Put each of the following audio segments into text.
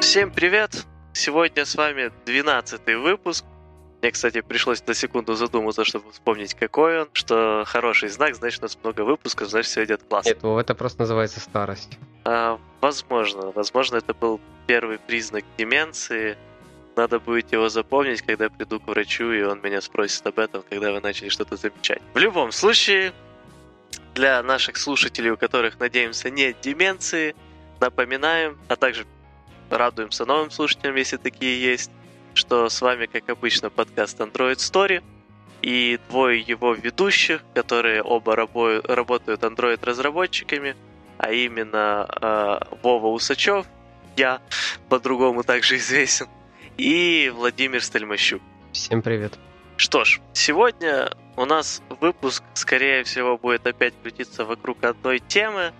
Всем привет! Сегодня с вами 12 выпуск. Мне, кстати, пришлось на секунду задуматься, чтобы вспомнить, какой он, что хороший знак, значит, у нас много выпусков, значит, все идет классно. Нет, это просто называется старость. А, возможно, возможно, это был первый признак деменции. Надо будет его запомнить, когда приду к врачу, и он меня спросит об этом, когда вы начали что-то замечать. В любом случае, для наших слушателей, у которых, надеемся, нет деменции, напоминаем, а также радуемся новым слушателям, если такие есть, что с вами, как обычно, подкаст Android Story и двое его ведущих, которые оба рабо- работают Android-разработчиками, а именно э, Вова Усачев, я по-другому также известен, и Владимир Стальмощук. Всем привет. Что ж, сегодня у нас выпуск, скорее всего, будет опять крутиться вокруг одной темы.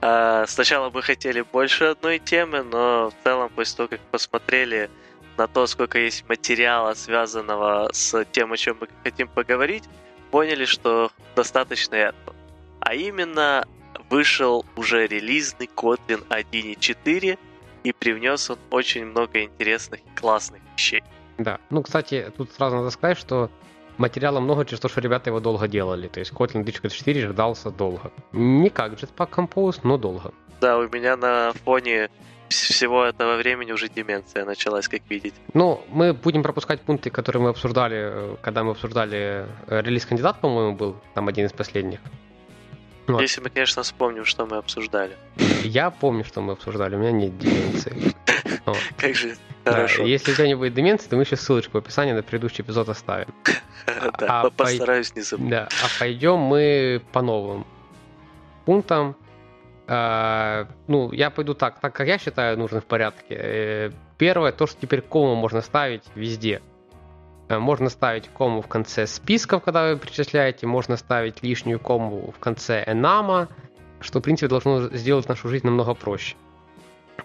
А, Сначала мы хотели больше одной темы, но в целом, после того, как посмотрели на то, сколько есть материала, связанного с тем, о чем мы хотим поговорить, поняли, что достаточно этого. А именно, вышел уже релизный Kotlin 1.4, и привнес он очень много интересных и классных вещей. Да. Ну, кстати, тут сразу надо сказать, что материала много через то, что ребята его долго делали. То есть Kotlin 1.4 ждался долго. Не как Jetpack Compose, но долго. Да, у меня на фоне вс- всего этого времени уже деменция началась, как видите. Ну, мы будем пропускать пункты, которые мы обсуждали, э, когда мы обсуждали э, релиз кандидат, по-моему, был, там один из последних. Вот. Если мы, конечно, вспомним, что мы обсуждали. Я помню, что мы обсуждали, у меня нет деменции. Вот. Как же Да, хорошо. если у тебя не будет деменции, то мы еще ссылочку в описании на предыдущий эпизод оставим. Да, а пой- постараюсь не забыть. Да, а пойдем мы по новым пунктам. А, ну, я пойду так, так как я считаю нужно в порядке. Э, Первое, то, что теперь кому можно ставить везде. Э, Можно ставить кому в конце списков, когда вы перечисляете, можно ставить лишнюю кому в конце энама, что, в принципе, должно сделать нашу жизнь намного проще.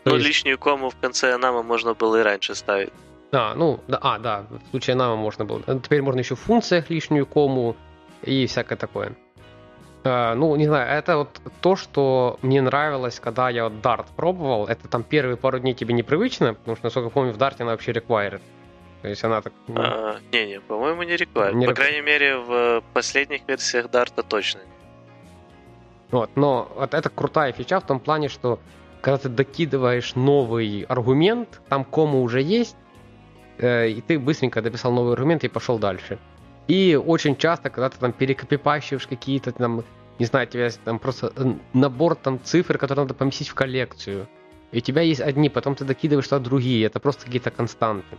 То Ну, есть- лишнюю кому в конце нама можно было и раньше ставить. А, ну, да, а, да, в случае нама можно было. Э, Теперь можно еще в функциях лишнюю кому и всякое такое. Э, ну, не знаю, это вот то, что мне нравилось, когда я вот Dart пробовал. Это там первые пару дней тебе непривычно, потому что, насколько я помню, в Dart она вообще required. То есть она так... ну, А, Не-не, по-моему, не required. Не По required. крайней мере, в последних версиях Дарта точно. Вот, но вот это крутая фича в том плане, что когда ты докидываешь новый аргумент, там кому уже есть, э, и ты быстренько дописал новый аргумент и пошел дальше. И очень часто, когда ты там перекопипащиваешь какие-то там, не знаю, у тебя есть там просто набор там цифр, которые надо поместить в коллекцию. И у тебя есть одни, потом ты докидываешь туда другие, это просто какие-то константы.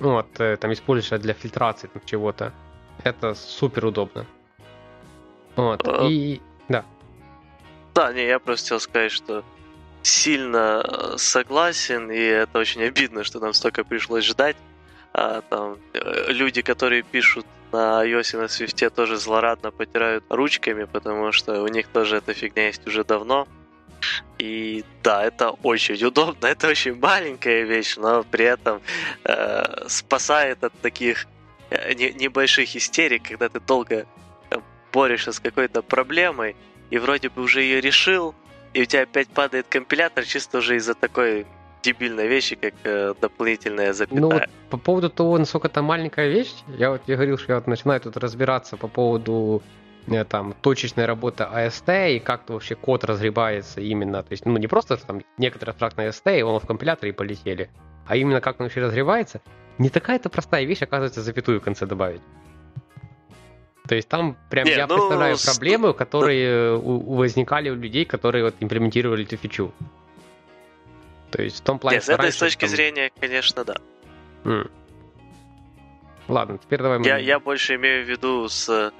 Ну Вот, э, там используешь для фильтрации там, чего-то. Это супер удобно. Вот. А, И Да, не, я просто хотел сказать, что сильно э, согласен, и это очень обидно, что нам столько пришлось ждать. А там э, люди, которые пишут на iOS и на Swift, тоже злорадно потирают ручками, потому что у них тоже эта фигня есть уже давно. И да, это очень удобно, это очень маленькая вещь, но при этом э, спасает от таких э, не- небольших истерик, когда ты долго борешься с какой-то проблемой, и вроде бы уже ее решил, и у тебя опять падает компилятор чисто уже из-за такой дебильной вещи, как э, дополнительная запятая. Ну, вот по поводу того, насколько это маленькая вещь, я вот я говорил, что я вот начинаю тут разбираться по поводу э, там точечной работы AST и как-то вообще код разгребается именно, то есть, ну, не просто там некоторые абстрактные AST, и он в компиляторе полетели, а именно как он вообще разгребается, не такая-то простая вещь, оказывается, запятую в конце добавить. То есть там прям Не, я ну, представляю с- проблемы, которые у- у- возникали у людей, которые вот имплементировали эту фичу. То есть в том плане, Нет, с что этой точки там- зрения, конечно, да. М. Ладно, теперь давай мы... Я, я больше имею в виду с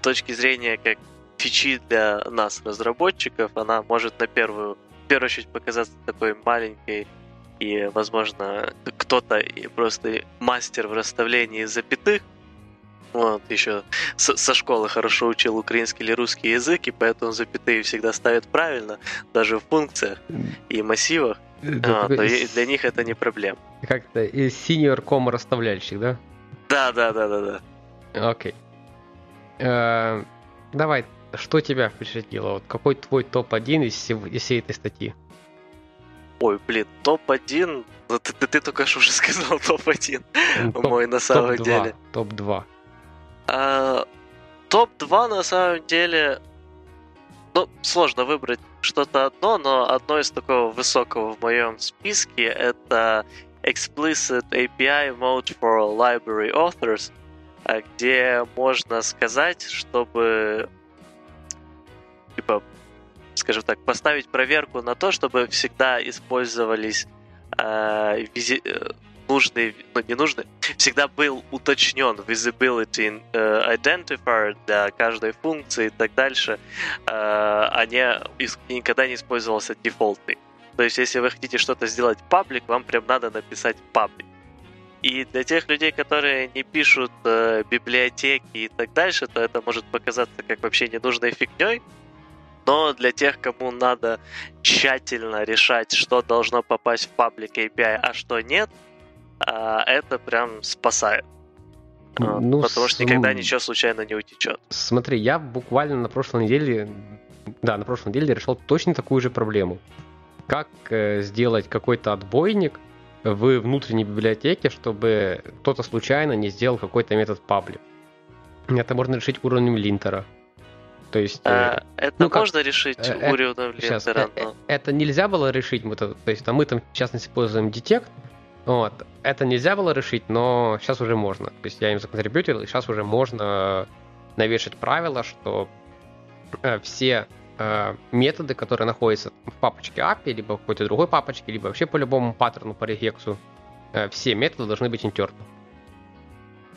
точки зрения как фичи для нас, разработчиков, она может на первую, в первую очередь показаться такой маленькой, и, возможно, кто-то просто мастер в расставлении запятых, вот, еще со школы хорошо учил украинский или русский язык, и поэтому запятые всегда ставят правильно, даже в функциях и массивах, Да, а, то и для них это не проблема. Как-то из senior кома расставляющих, да? Да, да, да, да, да. Окей. Э, Давай, что тебя впечатлило? Вот какой твой топ-1 из, всего- из всей этой статьи? Ой, блин, топ-1, ну, ты, ты, ты только что уже сказал топ-1, Топ- мой на самом топ-2, деле. Топ-2. А, топ-2 на самом деле, ну, сложно выбрать что-то одно, но одно из такого высокого в моем списке это Explicit API Mode for Library Authors, а, где можно сказать, чтобы, типа, скажем так, поставить проверку на то, чтобы всегда использовались э, визи- нужные, ну не нужные, всегда был уточнен visibility э, identifier для каждой функции и так дальше, э, а не никогда не использовался дефолтный. То есть, если вы хотите что-то сделать паблик, вам прям надо написать паблик. И для тех людей, которые не пишут э, библиотеки и так дальше, то это может показаться как вообще ненужной фигней. Но для тех, кому надо тщательно решать, что должно попасть в паблик API, а что нет, а, это прям спасает. А, Ну, Потому что никогда ничего случайно не утечет. Смотри, я буквально на прошлой неделе, да, на прошлой неделе решил точно такую же проблему. Как э, сделать какой-то отбойник в внутренней библиотеке, чтобы кто-то случайно не сделал какой-то метод public. Это можно решить уровнем линтера. То есть... э, А, это ну как, можно решить э, э, уровнем Сейчас, линтера, э, но... э, это нельзя было решить, мы то, то есть там мы там в частности используем детект, вот, это нельзя было решить, но сейчас уже можно. То есть я им законтрибьютил, и сейчас уже можно навешать правило, что э, все э, методы, которые находятся в папочке API, либо в какой-то другой папочке, либо вообще по любому паттерну по регексу, э, все методы должны быть интерты.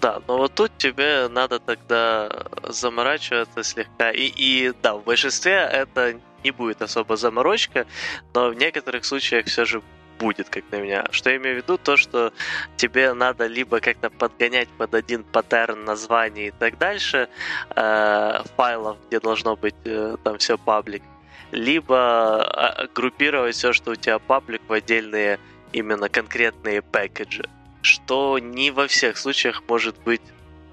Да, но вот тут тебе надо тогда заморачиваться слегка. И, и да, в большинстве это не будет особо заморочка, но в некоторых случаях все же будет, как на меня. Что я имею в виду, то, что тебе надо либо как-то подгонять под один паттерн названий и так дальше э, файлов, где должно быть э, там все паблик, либо э, группировать все, что у тебя паблик в отдельные именно конкретные пэкэджи что не во всех случаях может быть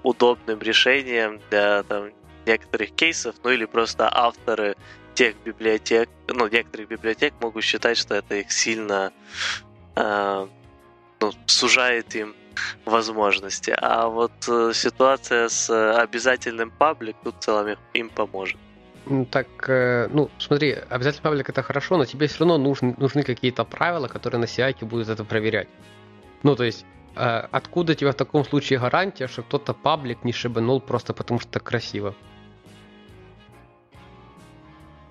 удобным решением для там, некоторых кейсов, ну или просто авторы тех библиотек, ну, некоторых библиотек могут считать, что это их сильно э, ну, сужает им возможности. А вот э, ситуация с обязательным паблик тут целом им поможет. Так, э, ну, смотри, обязательно паблик это хорошо, но тебе все равно нужны, нужны какие-то правила, которые на CI будут это проверять. Ну, то есть, э, откуда у тебя в таком случае гарантия, что кто-то паблик не шибанул просто потому, что красиво?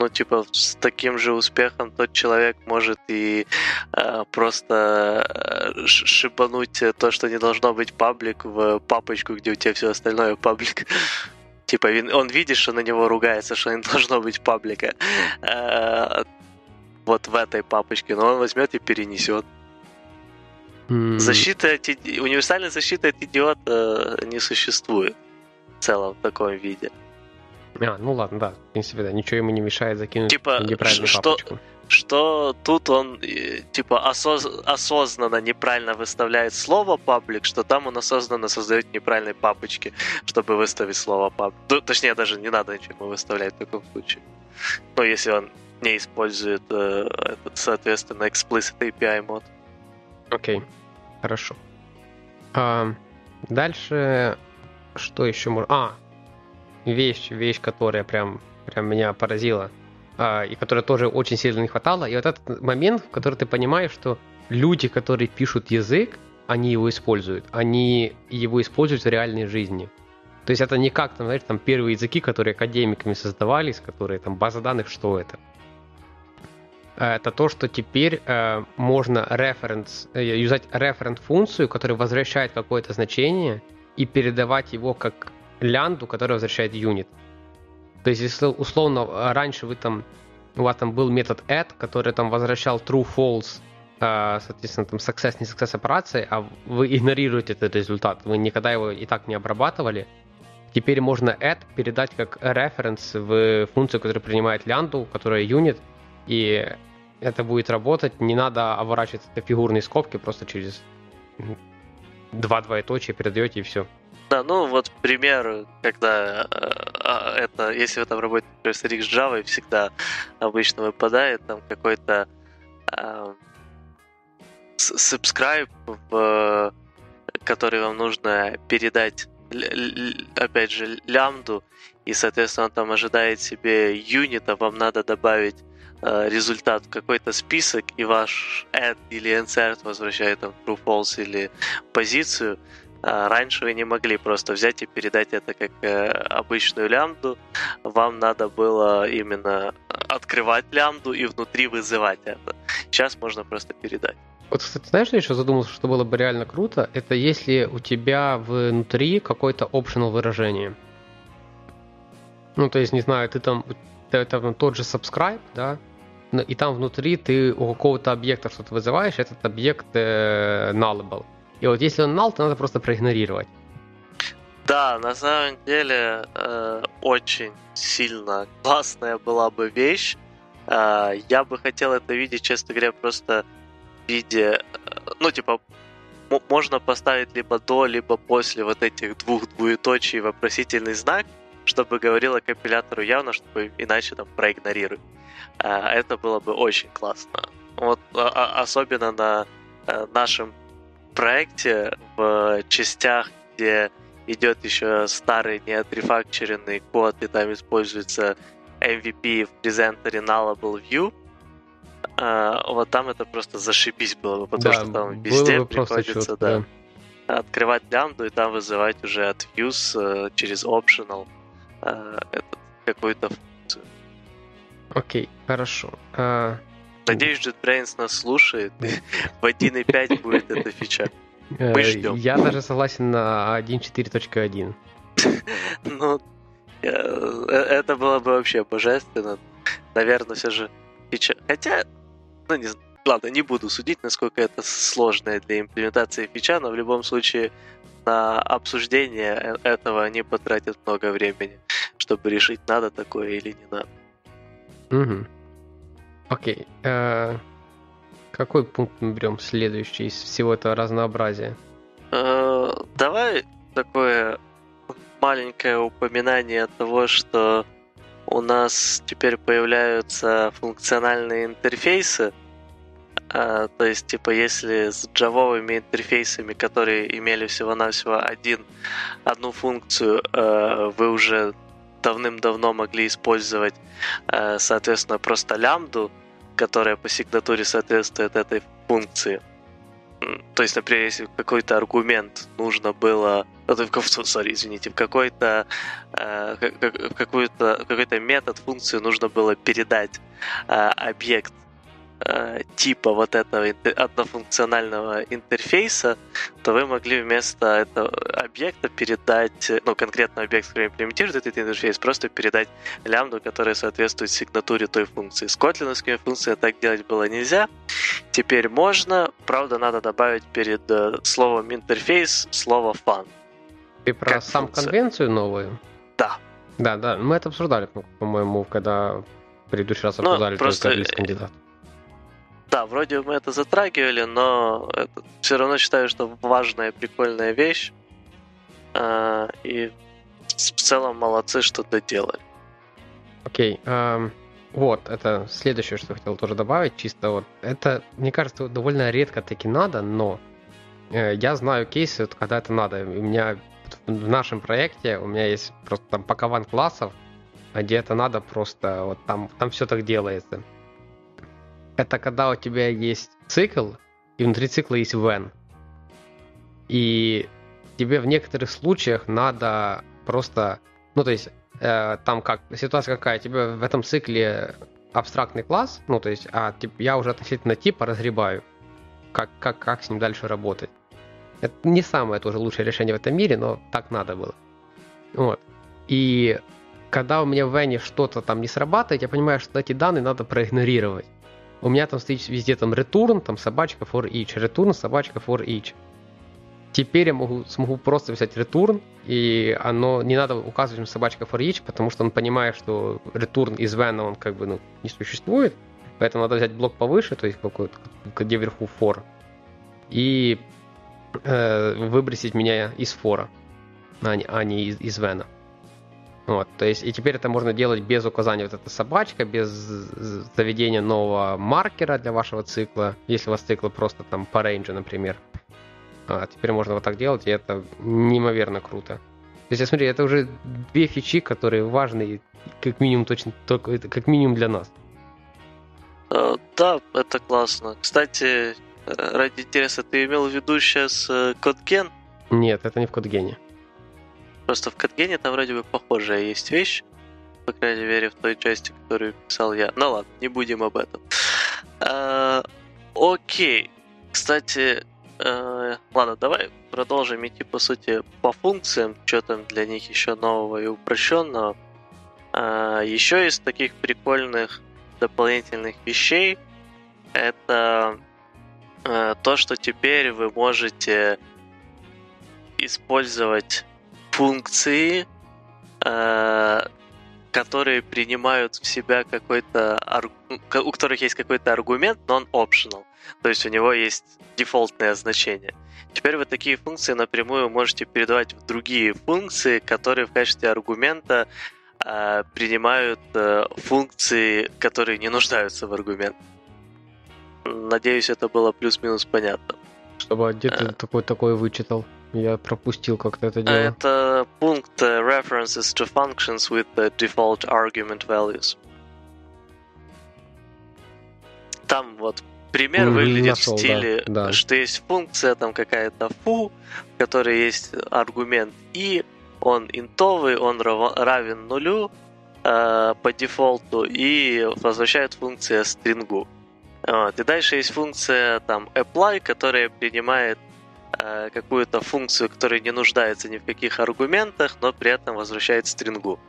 Ну, типа, с таким же успехом тот человек может и э, просто э, шибануть то, что не должно быть паблик, в папочку, где у тебя все остальное паблик. Типа, он видит, что на него ругается, что не должно быть паблика. Э, вот в этой папочке, но он возьмет и перенесет. М, Защиты от иди- универсальной защиты от идиота не существует в целом в таком виде. А, ну ладно, да, в принципе, да, ничего ему не мешает закинуть Типа, неправильную что- папочку. что тут он э, типа осоз- осознанно неправильно выставляет слово паблик, что там он осознанно создает неправильные папочки, чтобы выставить слово паблик. Ну, точнее, даже не надо ничего выставлять в таком случае. Ну, если он не использует э, этот, соответственно, explicit API мод. Окей, хорошо. А, дальше, что еще можно... А, вещь, вещь, которая прям, прям меня поразила, а, и которой тоже очень сильно не хватало. И вот этот момент, в который ты понимаешь, что люди, которые пишут язык, они его используют. Они его используют в реальной жизни. То есть это не как, там, знаешь, там первые языки, которые академиками создавались, которые там база данных, что это? Э, Это то, что теперь э, можно reference, э, юзать referent функцию, которая возвращает какое-то значение, и передавать его как лянду, которая возвращает юнит. То есть, если условно э, раньше вы там, у вас там был метод add, который там возвращал true, false, э, соответственно, там success, не success операции, а вы игнорируете этот результат, вы никогда его и так не обрабатывали, Теперь можно add передать как reference в функцию, которая принимает лянду, которая юнит, и это будет работать. Не надо оборачивать это фигурные скобки, просто через два двоеточия передаете и все. Да, ну вот пример, когда э, а, это, если вы там работаете, с Rix Java, всегда обычно выпадает там какой-то э, subscribe, в, который вам нужно передать, опять же, лямбду, и, соответственно, он там ожидает себе юнита, вам надо добавить э, результат в какой-то список, и ваш add или insert возвращает там true, false или позицию, раньше вы не могли просто взять и передать это как э, обычную лямбду. Вам надо было именно открывать лямбду и внутри вызывать это. Сейчас можно просто передать. Вот, кстати, знаешь, я еще задумался, что было бы реально круто? Это если у тебя внутри какой-то optional выражение. Ну, то есть, не знаю, ты там, ты, там тот же subscribe, да, и там внутри ты у какого-то объекта что-то вызываешь, этот объект э, nullable. И вот если он null, то надо просто проигнорировать. Да, на самом деле э, очень сильно классная была бы вещь. Э, я бы хотел это видеть, честно говоря, просто в виде, э, ну типа, можно поставить либо до, либо после вот этих двух двоеточий вопросительный знак, чтобы говорило компилятору явно, чтобы иначе там проигнорируй. Э, это было бы очень классно. Вот а, а, особенно на э, нашем проекте в частях, где идет еще старый неотрефакчеренный код, и там используется MVP в презентере Nullable View, а, вот там это просто зашибись было бы, потому да, что там везде приходится да, да. открывать лямбду и там вызывать уже от views э, через optional э, какую-то функцию. Окей, хорошо. А, Надеюсь, JetBrains нас слушает. В 1.5 будет эта фича. Мы э, ждем. Я даже согласен на 1.4.1. Ну, э, это было бы вообще божественно. Наверное, все же фича... Хотя, ну не знаю, ладно, не буду судить, насколько это сложное для имплементации фича, но в любом случае на обсуждение э, этого они потратят много времени, чтобы решить, надо такое или не надо. Угу. Окей. Э, какой пункт мы берем следующий из всего этого разнообразия? Э, давай такое маленькое упоминание того, что у нас теперь появляются функциональные интерфейсы. А, то есть, типа, если с джавовыми интерфейсами, которые имели всего-навсего один, одну функцию, э, вы уже давным-давно могли использовать, э, соответственно, просто лямбду, которая по сигнатуре соответствует этой функции. То есть, например, если какой-то аргумент нужно было, sorry, извините, в какой-то э, какой-то какой-то метод, функцию нужно было передать э, объект Э, типа вот этого однофункционального интерфейса, то вы могли вместо этого объекта передать, ну, конкретно объект, который имплементирует этот интерфейс, просто передать лямбду, которая соответствует сигнатуре той функции. С котлиновскими функциями так делать было нельзя. Теперь можно, правда, надо добавить перед э, словом интерфейс слово fun. Ты про как сам функция. конвенцию новую? Да. Да, да, мы это обсуждали, по-моему, когда в предыдущий раз ну, обсуждали ну, просто кандидат. Да, вроде мы это затрагивали, но это, все равно считаю, что важная, прикольная вещь. А, и в целом молодцы, что доделали. Окей. Okay, um, вот, это следующее, что хотел тоже добавить, чисто вот. Это, мне кажется, довольно редко таки надо, но э, я знаю кейсы, вот, когда это надо. У меня в нашем проекте у меня есть просто там пакован классов, где это надо просто, вот там, там все так делается это когда у тебя есть цикл, и внутри цикла есть when. И тебе в некоторых случаях надо просто, ну то есть э, там как ситуация какая, тебе в этом цикле абстрактный класс, ну то есть, а тип, я уже относительно типа разгребаю, как, как, как с ним дальше работать. Это не самое тоже лучшее решение в этом мире, но так надо было. Вот. И когда у меня в Вене что-то там не срабатывает, я понимаю, что эти данные надо проигнорировать у меня там стоит везде там return, там собачка for each, return, собачка for each. Теперь я могу, смогу просто взять return, и оно не надо указывать собачка for each, потому что он понимает, что return из van он как бы ну, не существует, поэтому надо взять блок повыше, то есть какой-то, где вверху for, и э, выбросить меня из фора, а не, а не из, из вена. Вот, то есть, и теперь это можно делать без указания вот эта собачка, без заведения нового маркера для вашего цикла, если у вас цикл просто там по рейнджу, например. А теперь можно вот так делать, и это неимоверно круто. То есть, смотри, это уже две фичи, которые важны, как минимум точно, только как минимум для нас. Uh, да, это классно. Кстати, э, ради интереса, ты имел в виду сейчас э, CodeGen? Нет, это не в CodeGen. Просто в Катгене там вроде бы похожая есть вещь, по крайней мере, в той части, которую писал я. Ну ладно, не будем об этом. А, окей. Кстати, а, ладно, давай продолжим идти, по сути, по функциям, что там для них еще нового и упрощенного. А, еще из таких прикольных дополнительных вещей это а, то, что теперь вы можете использовать функции, э, которые принимают в себя какой-то, у которых есть какой-то аргумент, но он optional. То есть у него есть дефолтное значение. Теперь вы такие функции напрямую можете передавать в другие функции, которые в качестве аргумента э, принимают э, функции, которые не нуждаются в аргумент. Надеюсь, это было плюс-минус понятно. Чтобы где ты такой такой вычитал. Я пропустил как-то это дело. Это пункт uh, references to functions with the default argument values. Там вот пример mm, выглядит нашел, в стиле, да, да. что есть функция там какая-то foo, в которой есть аргумент и, он интовый, он равен нулю э, по дефолту и возвращает функция стрингу. Вот. И дальше есть функция там apply, которая принимает Э, какую-то функцию, которая не нуждается ни в каких аргументах, но при этом возвращает стрингу.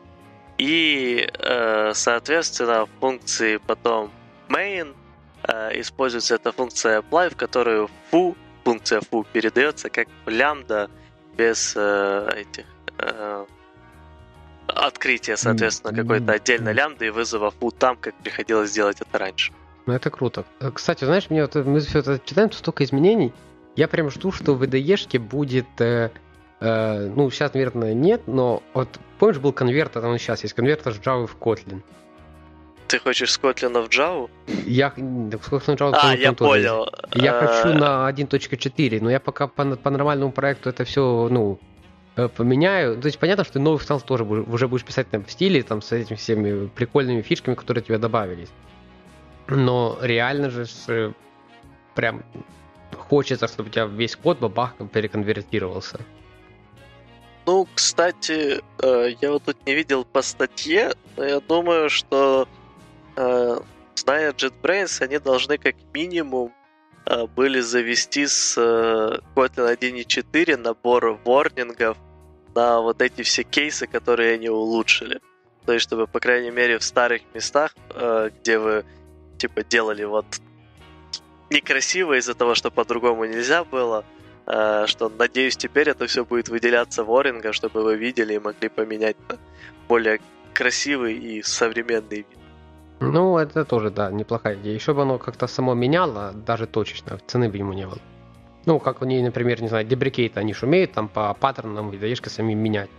И, э, соответственно, в функции потом main э, используется эта функция apply, в которую foo, функция foo передается как лямбда без этих открытия, соответственно, какой-то отдельной лямбды и вызова foo там, как приходилось делать это раньше. Ну, это круто. Кстати, знаешь, мне вот, мы все это читаем, столько изменений, я прям жду, что в IDE будет, э, э, ну, сейчас, наверное, нет, но вот помнишь, был конвертер, он сейчас есть, конвертер с Java в Kotlin. Ты хочешь с Kotlin в Java? Я, с Kotlin Java а, я понял. Я а... хочу на 1.4, но я пока по, по нормальному проекту это все, ну, э, поменяю. То есть понятно, что новый файл тоже уже будешь писать там, в стиле, там, с этими всеми прикольными фишками, которые тебе добавились. Но реально же с, прям хочется, чтобы у тебя весь код бабах переконвертировался. Ну, кстати, э, я вот тут не видел по статье, но я думаю, что, э, зная JetBrains, они должны как минимум э, были завести с Kotlin 1.4 набор ворнингов на вот эти все кейсы, которые они улучшили. То есть, чтобы, по крайней мере, в старых местах, где вы, типа, делали вот некрасиво из-за того, что по-другому нельзя было, э, что, надеюсь, теперь это все будет выделяться в Оринга, чтобы вы видели и могли поменять на более красивый и современный вид. Ну, это тоже, да, неплохая идея. Еще бы оно как-то само меняло, даже точечно, цены бы ему не было. Ну, как они, например, не знаю, дебрикейт, они же умеют там по паттернам выдаешка сами менять.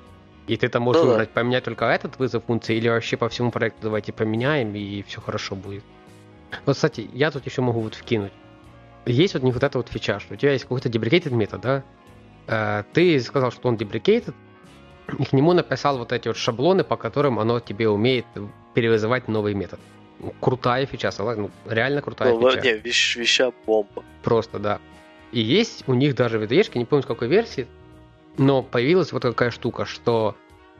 И ты там можешь ну, выбрать, да. поменять только этот вызов функции или вообще по всему проекту давайте поменяем, и все хорошо будет. Вот, кстати, я тут еще могу вот вкинуть есть вот не вот эта вот фича, что у тебя есть какой-то deprecated метод, да? Э, ты сказал, что он deprecated, и к нему написал вот эти вот шаблоны, по которым оно тебе умеет перевызывать новый метод. Крутая фича, согласен? Ну, реально крутая ну, фича. Не, вещ, веща бомба. Просто, да. И есть у них даже в IDE, не помню, с какой версии, но появилась вот такая штука, что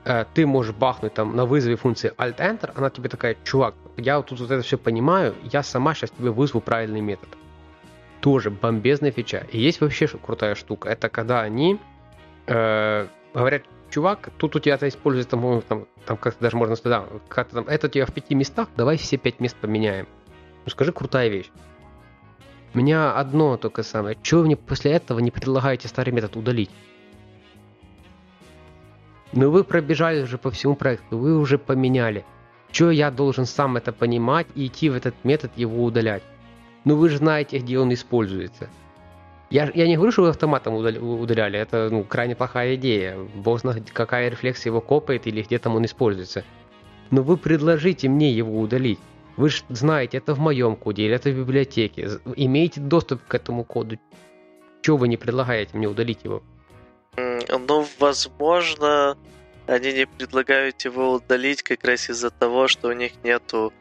э, ты можешь бахнуть там на вызове функции Alt-Enter, она тебе такая, чувак, я вот тут вот это все понимаю, я сама сейчас тебе вызову правильный метод тоже бомбезная фича. И есть вообще крутая штука. Это когда они э, говорят, чувак, тут у тебя это используется, там, там, там как-то даже можно сказать, да, как там, это у тебя в пяти местах, давай все пять мест поменяем. Ну скажи, крутая вещь. У меня одно только самое. Чего вы мне после этого не предлагаете старый метод удалить? Ну вы пробежали уже по всему проекту, вы уже поменяли. Чего я должен сам это понимать и идти в этот метод его удалять? Но вы же знаете, где он используется. Я, я не говорю, что вы автоматом удаляли, это ну, крайне плохая идея. Бог знает, какая рефлексия его копает или где там он используется. Но вы предложите мне его удалить. Вы же знаете, это в моем коде или это в библиотеке. Имеете доступ к этому коду. Чего вы не предлагаете мне удалить его? Ну, возможно, они не предлагают его удалить как раз из-за того, что у них нету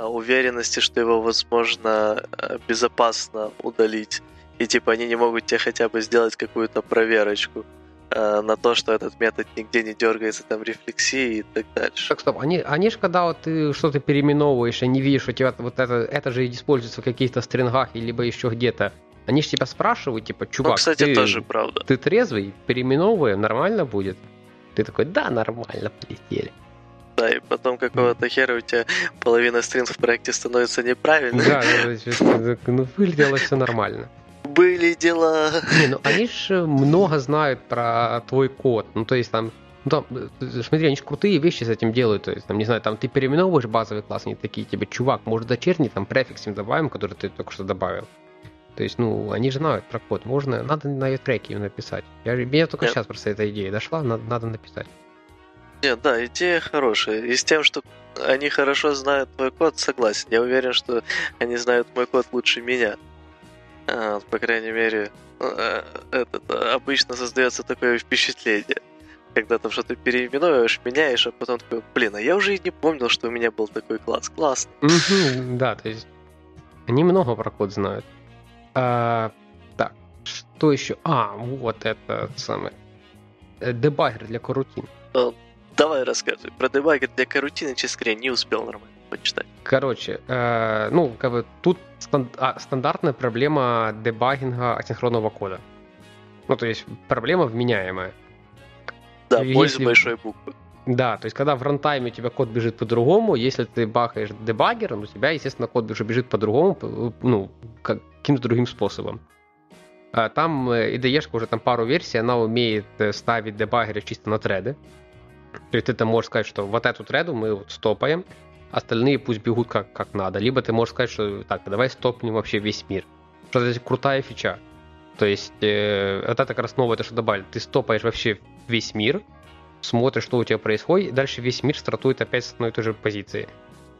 уверенности, что его возможно а, безопасно удалить. И типа они не могут тебе хотя бы сделать какую-то проверочку э, на то, что этот метод нигде не дергается, там рефлексии и так дальше. Так, стоп, они, они же когда вот ты что-то переименовываешь, они видишь, что у тебя вот это, это же используется в каких-то стрингах, либо еще где-то. Они же тебя спрашивают, типа, чувак, ну, кстати, ты, тоже правда. ты трезвый, переименовываем, нормально будет? Ты такой, да, нормально, полетели. Да, и потом какого-то хера у тебя половина стринг в проекте становится неправильной. Да, ну, выглядело все нормально были дела. Не, ну они же много знают про твой код. Ну, то есть там ну, там, э, смотри, они же крутые вещи с этим делают. То есть, там, не знаю, там ты переименовываешь базовый класс, они такие, тебе, чувак, может, дочерний там префикс им добавим, который ты только что добавил. То есть, ну, они же знают про код. Можно, надо на треке им написать. Я, мне только Нет. сейчас просто эта идея дошла, надо, надо написать. Нет, да, идея хорошая. И с тем, что они хорошо знают твой код, согласен. Я уверен, что они знают мой код лучше меня. А, по крайней мере, э, этот, обычно создается такое впечатление. Когда там что-то переименуешь, меняешь, а потом такой, блин, а я уже и не помнил, что у меня был такой класс. Классно. да, то есть они много про код знают. А, так, что еще? А, вот это самое. Э, дебаггер для корутин. Давай рассказывай. Про дебаггер для говоря, не успел нормально почитать. Короче, э, ну, как бы тут стан- а, стандартная проблема дебагинга асинхронного кода. Ну, то есть проблема вменяемая. Да, если... большой буквы. Да, то есть когда в рантайме у тебя код бежит по-другому, если ты бахаешь дебаггером, у тебя, естественно, код уже бежит по-другому, ну, каким-то другим способом. А там IDE уже там пару версий, она умеет э, ставить дебаггеры чисто на треды. То есть ты там можешь сказать, что вот эту треду мы вот стопаем, остальные пусть бегут как, как надо. Либо ты можешь сказать, что так, давай стопнем вообще весь мир. Что это крутая фича. То есть, э, вот это как раз новое, то, что добавили. Ты стопаешь вообще весь мир, смотришь, что у тебя происходит, и дальше весь мир стартует опять с одной и той же позиции.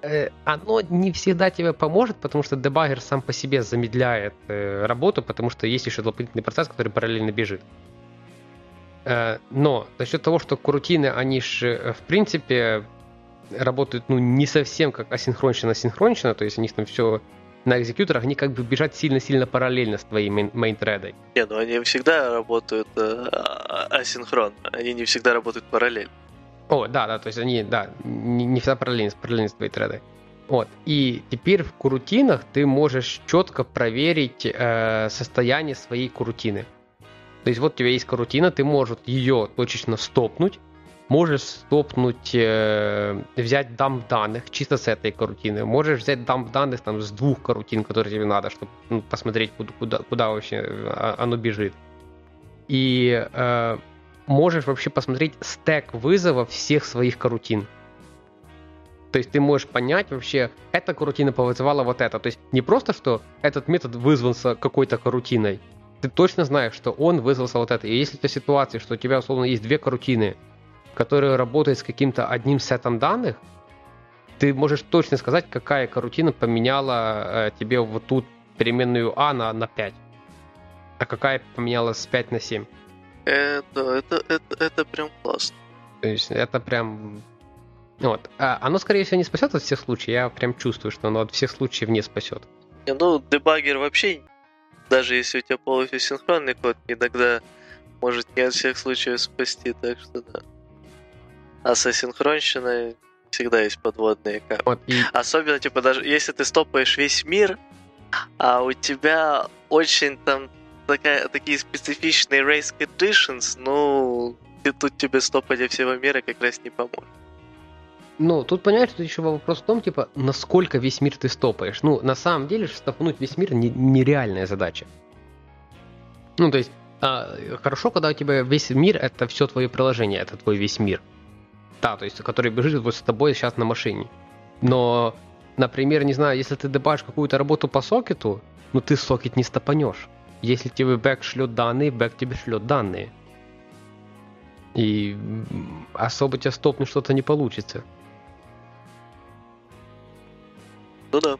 Э, оно не всегда тебе поможет, потому что дебаггер сам по себе замедляет э, работу, потому что есть еще дополнительный процесс, который параллельно бежит. Э, но за счет того, что крутины, они же, э, в принципе, работают ну, не совсем как асинхронично-асинхронично, то есть у них там все на экзекьюторах, они как бы бежат сильно-сильно параллельно с твоей мейн-тредой. Не, ну они всегда работают э, асинхронно, они не всегда работают параллельно. О, да, да, то есть они, да, не, не всегда параллельно, параллельно с твоей тредой. Вот. И теперь в курутинах ты можешь четко проверить э, состояние своей курутины. То есть вот у тебя есть карутина, ты можешь ее точечно стопнуть, можешь стопнуть, э, взять дамп данных чисто с этой карутины, можешь взять дамп данных там с двух карутин, которые тебе надо, чтобы ну, посмотреть, куда, куда, куда вообще э, оно бежит. И э, можешь вообще посмотреть стек вызова всех своих карутин. То есть ты можешь понять вообще, эта карутина повызывала вот это. То есть не просто, что этот метод вызвался какой-то карутиной, ты точно знаешь, что он вызвался вот это. И если это ситуация, что у тебя, условно, есть две карутины, которые работают с каким-то одним сетом данных, ты можешь точно сказать, какая карутина поменяла э, тебе вот тут переменную А на, на 5, а какая поменяла с 5 на 7. Это, это, это, это прям классно. То есть это прям... Вот. А оно, скорее всего, не спасет от всех случаев. Я прям чувствую, что оно от всех случаев не спасет. Ну, дебаггер вообще, даже если у тебя полностью синхронный код, иногда может не от всех случаев спасти, так что да. А с асинхронщиной всегда есть подводные камни. Вот, и... Особенно, типа, даже если ты стопаешь весь мир, а у тебя очень там такая, такие специфичные race conditions, ну, тут тебе стопать всего мира как раз не поможет. Ну, тут понимаешь, тут еще вопрос в том, типа, насколько весь мир ты стопаешь. Ну, на самом деле, стопнуть весь мир не, нереальная задача. Ну, то есть, а, хорошо, когда у тебя весь мир это все твое приложение, это твой весь мир. Да, то есть, который бежит вот с тобой сейчас на машине. Но, например, не знаю, если ты добавишь какую-то работу по сокету, ну ты сокет не стопанешь. если тебе бэк шлет данные, бэк тебе шлет данные. И особо тебя стопнуть что-то не получится. Ну да.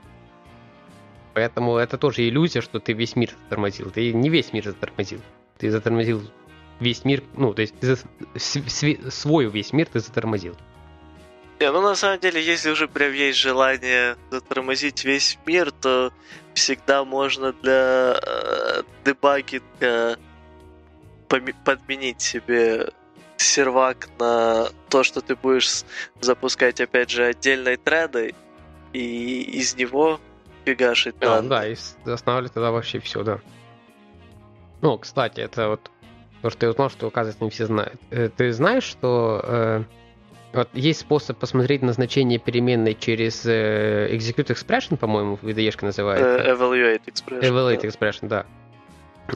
Поэтому это тоже иллюзия, что ты весь мир затормозил. Ты не весь мир затормозил. Ты затормозил весь мир, ну, то есть ты за, свой весь мир ты затормозил. Не, ну на самом деле, если уже прям есть желание затормозить весь мир, то всегда можно для э, дебагинга подменить себе сервак на то, что ты будешь запускать, опять же, отдельной тредой, и из него фигашить а, данные. Да, и останавливать тогда вообще все, да. Ну, кстати, это вот то, что ты узнал, что, оказывается, не все знают. Э, ты знаешь, что э, вот есть способ посмотреть назначение переменной через э, Execute Expression, по-моему, в IDE называется. Uh, evaluate Expression. Evaluate да. Expression, да.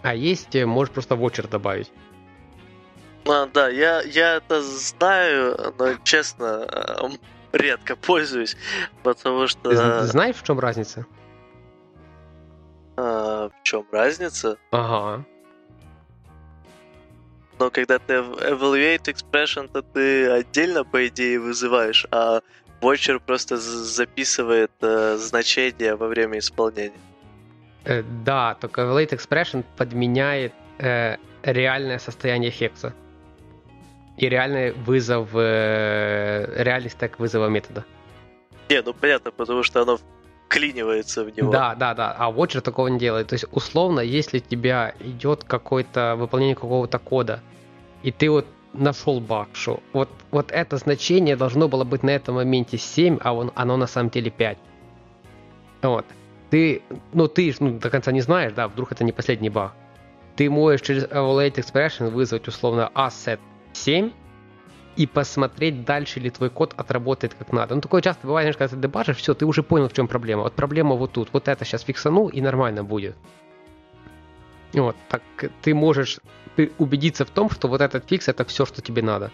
А есть, э, можешь просто watcher добавить. А, да, я, я это знаю, но, честно, редко пользуюсь, потому что... Ты знаешь, в чем разница? А, в чем разница? Ага. Но когда ты evaluate expression, то ты отдельно, по идее, вызываешь, а Watcher просто записывает э, значение во время исполнения. Э, да, только evaluate expression подменяет э, реальное состояние хекса и реальный вызов, э, реальный стек вызова метода. Не, ну понятно, потому что оно вклинивается в него. Да, да, да. А Watcher такого не делает. То есть, условно, если у тебя идет какое-то выполнение какого-то кода, и ты вот нашел баг, что вот, вот это значение должно было быть на этом моменте 7, а он, оно на самом деле 5. Вот. Ты, ну ты ну, до конца не знаешь, да, вдруг это не последний баг. Ты можешь через Evaluate Expression вызвать условно asset 7 и посмотреть, дальше ли твой код отработает как надо. Ну, такое часто бывает, знаешь, когда ты дебажишь, все, ты уже понял, в чем проблема. Вот проблема вот тут, вот это сейчас фиксану, и нормально будет. Вот, так ты можешь убедиться в том, что вот этот фикс это все, что тебе надо.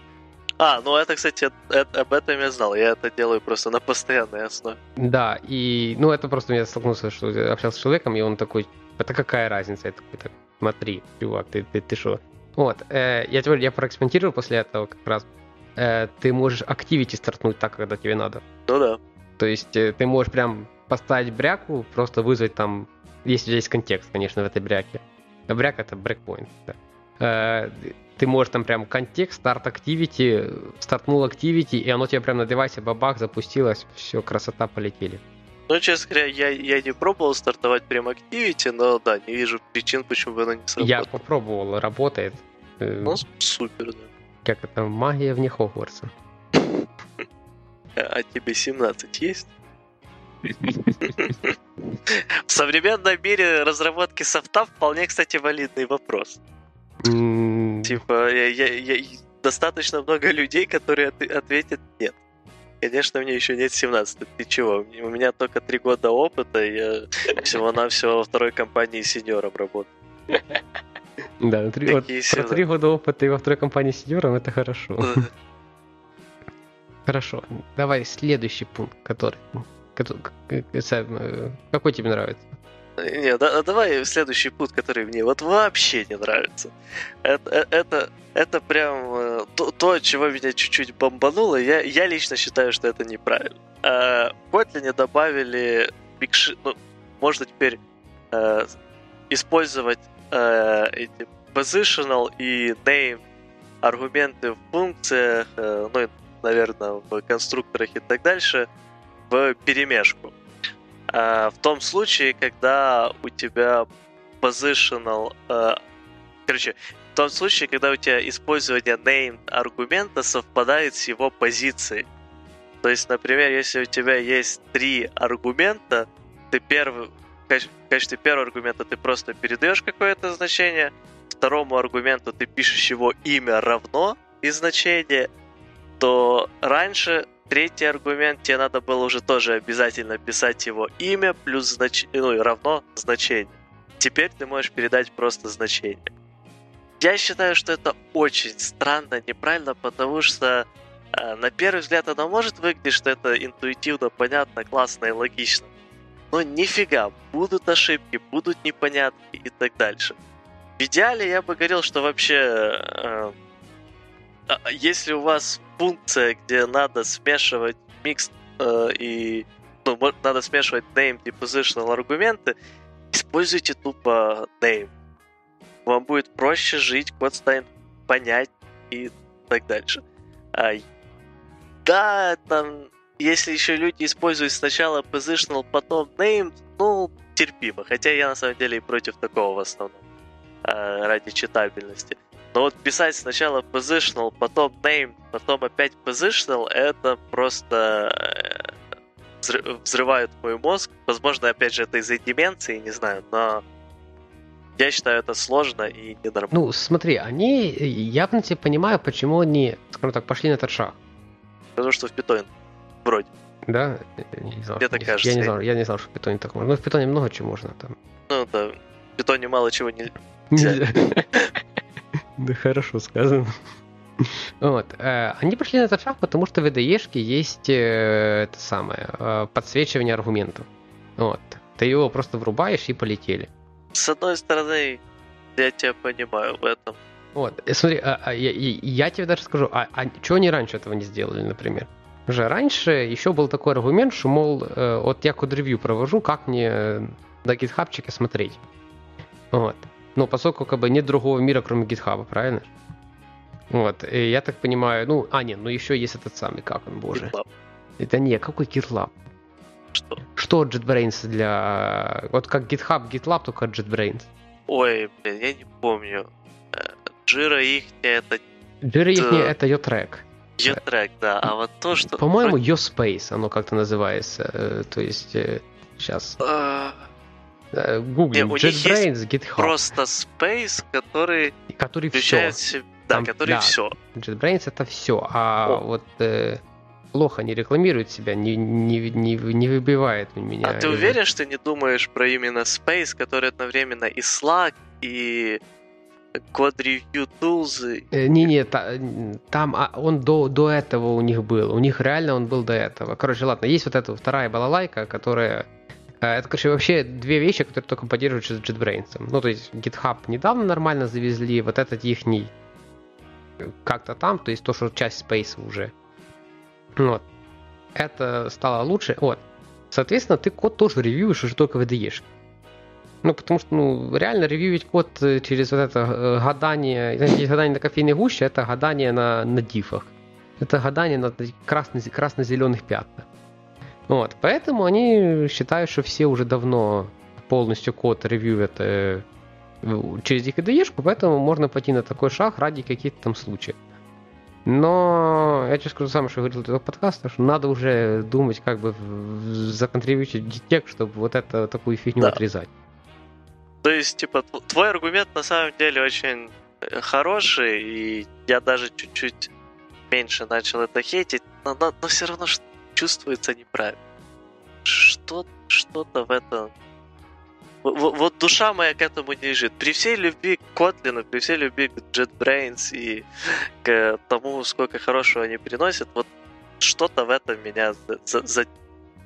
А, ну это, кстати, это, об этом я знал. Я это делаю просто на постоянной основе. Да, и ну это просто я столкнулся, что общался с человеком, и он такой, это какая разница? Я такой, так, смотри, чувак, ты, ты, ты что? Вот, э, я теперь я проэкспериментировал после этого как раз. Э, ты можешь активити стартнуть так, когда тебе надо. Ну да. То есть э, ты можешь прям поставить бряку, просто вызвать там, если есть контекст, конечно, в этой бряке. А бряк это брекпоинт. Да. Э, ты можешь там прям контекст, старт activity, стартнул activity, и оно тебе прям на девайсе бабах запустилось, все, красота, полетели. Ну, честно говоря, я, я не пробовал стартовать прям Activity, но да, не вижу причин, почему бы оно не сработало. Я попробовал, работает. Э, ну, супер, да. Как это, магия вне Хогвартса. А тебе 17 есть? В современном мире разработки софта вполне, кстати, валидный вопрос. Типа, я, я, я, достаточно много людей, которые ответят нет. Конечно, мне еще нет 17. Ты чего? У меня только 3 года опыта, я всего-навсего во второй компании сеньором работаю. Да, три, вот, про 3 года опыта и во второй компании сеньором это хорошо. Хорошо, давай следующий пункт, который, который э, какой тебе нравится? Не, да, давай следующий пункт, который мне вот вообще не нравится. Это, э, это, это прям э, то, то, чего меня чуть-чуть бомбануло. Я, я лично считаю, что это неправильно. А, в Kotlin добавили бигши, ну, можно теперь э, использовать э, эти positional и name аргументы в функциях, э, ну, наверное, в конструкторах и так дальше, в перемешку. Э, в том случае, когда у тебя positional... Э, короче, в том случае, когда у тебя использование name аргумента совпадает с его позицией. То есть, например, если у тебя есть три аргумента, ты первый, в качестве первого аргумента ты просто передаешь какое-то значение, второму аргументу ты пишешь его имя равно и значение, то раньше третий аргумент, тебе надо было уже тоже обязательно писать его имя плюс знач... ну, и равно значение. Теперь ты можешь передать просто значение. Я считаю, что это очень странно, неправильно, потому что э, на первый взгляд оно может выглядеть, что это интуитивно, понятно, классно и логично. но нифига, будут ошибки, будут непонятки и так дальше. В идеале я бы говорил, что вообще, э, если у вас функция, где надо смешивать микс э, и ну, надо смешивать named и positional аргументы, используйте тупо name. Вам будет проще жить, код станет понять и так дальше. А, да, там, если еще люди используют сначала positional, потом named, ну, терпимо. Хотя я на самом деле и против такого в основном, а, ради читабельности. Но вот писать сначала positional, потом named, потом опять positional, это просто э, взрывает мой мозг. Возможно, опять же, это из-за деменции, не знаю, но я считаю это сложно и ненормально. Ну, смотри, они, я в принципе понимаю, почему они, скажем так, пошли на этот шаг. Потому что в питоне вроде. Да? Я не знал, кажется. Я не, знал, я не знал, что в питоне так можно. Ну, в питоне много чего можно там. Ну, да. В питоне мало чего не... Нельзя. Да хорошо сказано. Вот. Э, они пошли на этот шаг, потому что в VDE есть э, это самое, э, подсвечивание аргументов. Вот. Ты его просто врубаешь и полетели. С одной стороны, я тебя понимаю в этом. Вот, смотри, а, а, я, я тебе даже скажу, а, а чего они раньше этого не сделали, например? Уже раньше еще был такой аргумент, что, мол, вот я код-ревью провожу, как мне на гитхабчике смотреть. Вот. Ну, поскольку как бы нет другого мира, кроме гитхаба, правильно? Вот, и я так понимаю, ну, а, нет, ну еще есть этот самый, как он, боже. GitLab. Это не, какой GitLab? Что? Что JetBrains для... Вот как GitHub, GitLab, только JetBrains. Ой, блин, я не помню. Jira их это... Jira их это Yotrek. Yotrek, да. А вот то, что... По-моему, YoSpace оно как-то называется. То есть, сейчас... Гуглим, JetBrains, GitHub. просто Space, который... Который все. Себе... Да, Там, который да, все. JetBrains это все. А О. вот э, плохо не рекламирует себя, не, не, не, не выбивает меня. А ты уверен, что не думаешь про именно Space, который одновременно и Slack, и Code Review Tools? Э, Не-не, та, там а, он до, до этого у них был. У них реально он был до этого. Короче, ладно, есть вот эта вторая балалайка, которая э, это, короче, вообще две вещи, которые только поддерживают с JetBrains. Ну, то есть GitHub недавно нормально завезли, вот этот ихний как-то там, то есть то, что часть Space уже. Вот. Это стало лучше. Вот. Соответственно, ты код тоже ревьюешь уже только в IDE. Ну, потому что, ну, реально ревьюить код э, через вот это э, гадание, знаете, гадание на кофейной гуще, это гадание на, на дифах. Это гадание на красно, красно-зеленых пятнах. Вот, поэтому они считают, что все уже давно полностью код ревьюют э, через их IDE, поэтому можно пойти на такой шаг ради каких-то там случаев. Но я тебе скажу самое, что говорил до подкаста, что надо уже думать, как бы законтрибьютить детек, чтобы вот это такую фигню да. отрезать. То есть, типа, твой аргумент на самом деле очень э, хороший, и я даже чуть-чуть меньше начал это хейтить, но, но, но все равно чувствуется неправильно. Что, что-то в этом вот, вот душа моя к этому не лежит. При всей любви к Kotlin, при всей любви к JetBrains и к тому, сколько хорошего они приносят, вот что-то в этом меня за, за,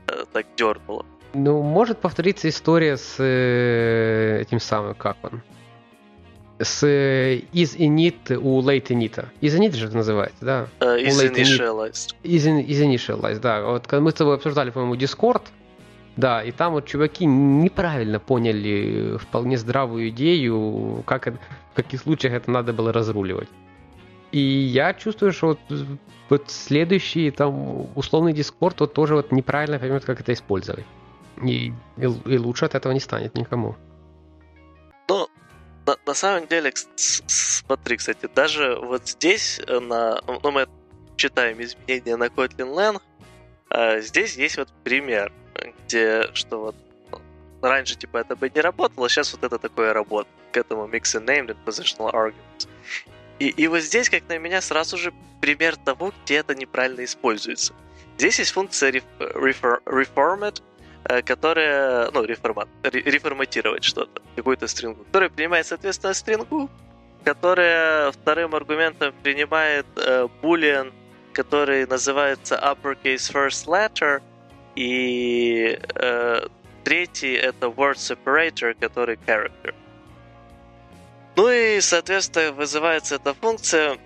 э, так дернуло. Ну, может повториться история с э, этим самым, как он? С э, из init у late init. Из init же это называется, да? Uh, из initialized. Из, из initialized, да. Вот когда мы с тобой обсуждали, по-моему, Discord, да, и там вот чуваки неправильно поняли вполне здравую идею, как это, в каких случаях это надо было разруливать. И я чувствую, что вот, вот следующий там условный дискорд вот тоже вот неправильно поймет, как это использовать. И, и, и лучше от этого не станет никому. На, на самом деле, смотри, кстати, даже вот здесь э, на, ну, мы читаем изменения на Kotlin Lang, а здесь есть вот пример – где что вот ну, раньше типа это бы не работало, сейчас вот это такое работает к этому mix and named and positional arguments. И, и вот здесь, как на меня, сразу же пример того, где это неправильно используется. Здесь есть функция refor, reformat, э, которая, ну, реформат, реформатировать что-то, какую-то стрингу, которая принимает, соответственно, стрингу, которая вторым аргументом принимает э, boolean, который называется uppercase first letter – и э, третий это word separator, который character. Ну и, соответственно, вызывается эта функция,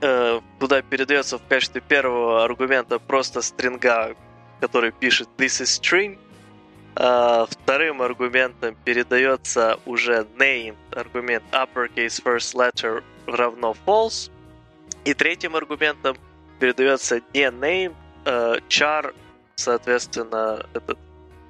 э, куда передается в качестве первого аргумента просто стринга, который пишет this is string, а вторым аргументом передается уже name, аргумент uppercase first letter равно false, и третьим аргументом передается не name, э, char, соответственно, этот,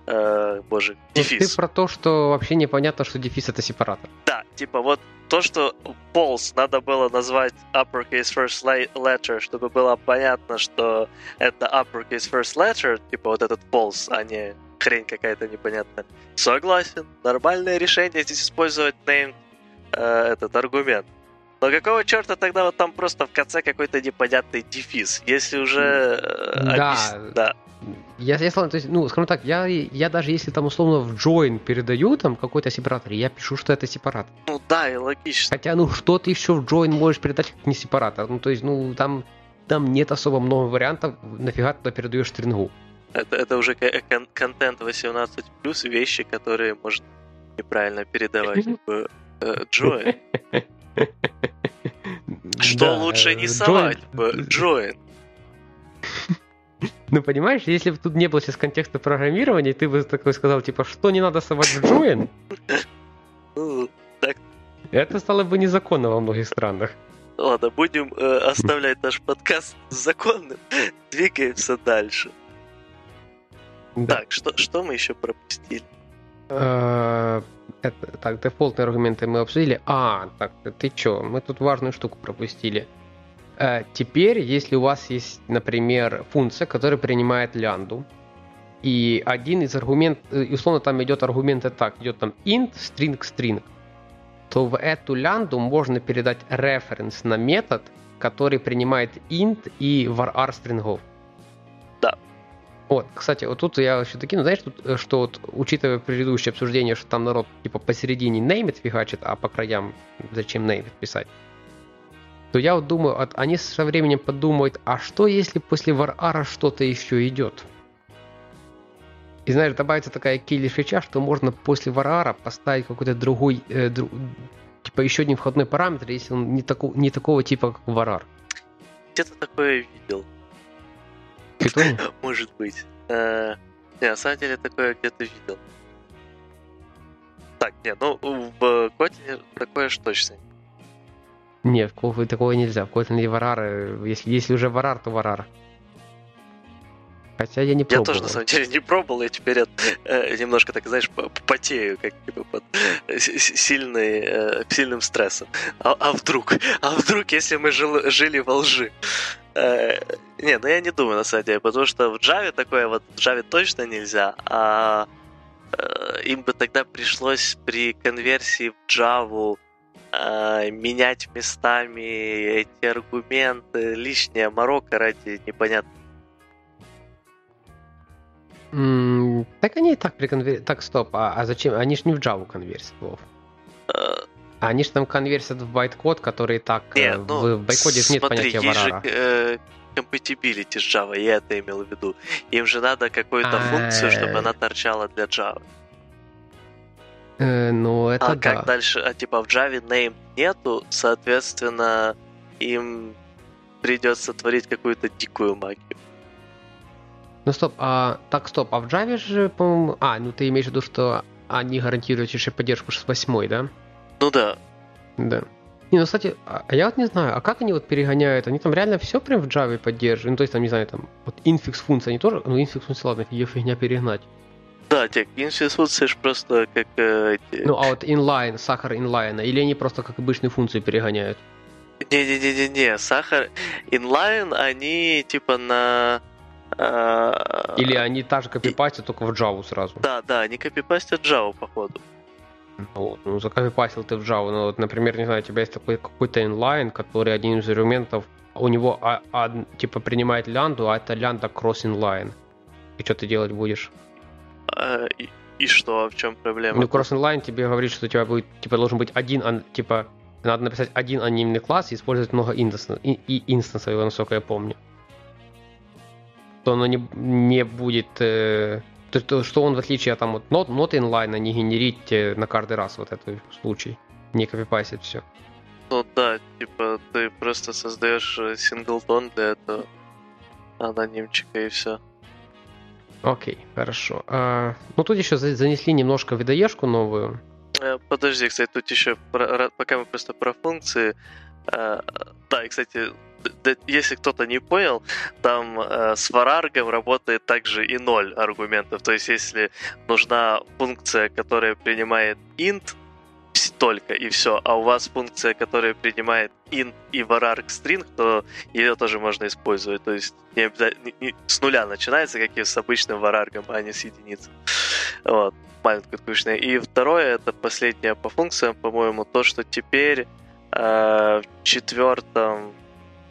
э, боже, дефис. Ты про то, что вообще непонятно, что дефис это сепаратор. Да, типа вот то, что false надо было назвать uppercase first letter, чтобы было понятно, что это uppercase first letter, типа вот этот false, а не хрень какая-то непонятная. Согласен, нормальное решение здесь использовать name э, этот аргумент. Но какого черта тогда вот там просто в конце какой-то непонятный дефис? Если уже... Э, да. Объяс... да. Я, я, то есть, ну, скажем так, я, я даже если там условно в join передаю там какой-то сепаратор, я пишу, что это сепаратор. Ну да, и логично. Хотя, ну, что ты еще в join можешь передать как не сепаратор? Ну, то есть, ну, там, там нет особо много вариантов, нафига ты передаешь стрингу. Это, это уже кон- контент 18 плюс вещи, которые можно неправильно передавать в э, join. Что лучше не совать в join? Ну, понимаешь, если бы тут не было сейчас контекста программирования, ты бы такой сказал, типа, что не надо совать в join? Ну. Это стало бы незаконно во многих странах. Ладно, будем э, оставлять наш подкаст законным. Двигаемся дальше. Да. Так, что, что мы еще пропустили? Это, так, дефолтные аргументы мы обсудили. А, так, ты чё, мы тут важную штуку пропустили. Э, теперь, если у вас есть, например, функция, которая принимает лянду, и один из аргументов, э, условно там идет аргументы так, идет там int, string, string, то в эту лянду можно передать референс на метод, который принимает int и var стрингов. Да. Вот, кстати, вот тут я еще таки, ну знаешь, тут, э, что вот, учитывая предыдущее обсуждение, что там народ типа посередине name фигачит, а по краям зачем name писать, то я вот думаю, вот они со временем подумают, а что если после варара что-то еще идет? И знаешь, добавится такая килли фича, что можно после варара поставить какой-то другой, э, друг, типа еще один входной параметр, если он не, таку, не такого типа, как варар. Где-то такое видел. Питон? Может быть. Э, не, на самом деле такое где-то видел. Так, не, ну в Kotlin такое ж точно нет, такого нельзя. В Kotlin варар, если, если уже варар, то варар. Хотя я не пробовал. Я тоже, на самом деле, не пробовал, я теперь э, немножко, так знаешь, потею, как типа под сильный, э, сильным стрессом. А, а вдруг? А вдруг, если мы жил, жили во лжи? Э, не, ну я не думаю, на самом деле, потому что в Java такое вот, в Java точно нельзя, а э, им бы тогда пришлось при конверсии в Java э, менять местами эти аргументы, лишняя морока ради непонятно. Mm, так они и так при конвер... Так, стоп, а, а зачем? Они ж не в Java конверсят, Вов. Uh, они же там конверсят в байткод, который так нет, ну, в байткоде нет понятия варара. Же, э, compatibility с Java, я это имел в виду. Им же надо какую-то функцию, чтобы она торчала для Java. Э, ну, это а да. как дальше? А типа в Java name нету, соответственно, им придется творить какую-то дикую магию. Ну стоп, а так стоп, а в Java же, по-моему. А, ну ты имеешь в виду, что они гарантируют еще поддержку 6.8, да? Ну да. Да. Не, ну, кстати, а, а я вот не знаю, а как они вот перегоняют? Они там реально все прям в Java поддерживают? Ну, то есть, там, не знаю, там, вот инфикс функция, они тоже, ну, инфикс функция, ладно, ее фигня перегнать. Да, те институции ж просто как э. Ну, а вот inline, сахар инлайна, или они просто как обычные функции перегоняют? Не-не-не-не-не, сахар inline, они типа на... Э, или они та же копипастят, только в Java сразу? Да, да, они копипастят Java, походу. Вот, ну закопипастил ты в Java, ну вот, например, не знаю, у тебя есть такой какой-то inline, который один из элементов, у него а, а, типа принимает лянду, а это лянда cross inline. И что ты делать будешь? А, и, и что, в чем проблема? Ну, Cross Inline тебе говорит, что у тебя будет, типа, должен быть один, типа, надо написать один анонимный класс и использовать много инстансов, и, и инстансов, насколько я помню. То оно не, не будет, э, То, то, что он, в отличие от там, вот, not, not inline, не генерит на каждый раз вот этот случай. Не копипастит все. Ну да, типа ты просто создаешь э, синглтон для этого анонимчика и все. Окей, хорошо. А, ну тут еще занесли немножко видоешку новую. Э, подожди, кстати, тут еще, пока мы просто про функции. Э, да, и, кстати, если кто-то не понял, там с вараргом работает также и ноль аргументов. То есть, если нужна функция, которая принимает int, только и все, а у вас функция, которая принимает int и vararg string, то ее тоже можно использовать. То есть не обязательно, не, с нуля начинается, как и с обычным vararg, а не с единицы. Вот, маленькое скучное. И второе, это последнее по функциям, по-моему, то, что теперь э, в четвертом,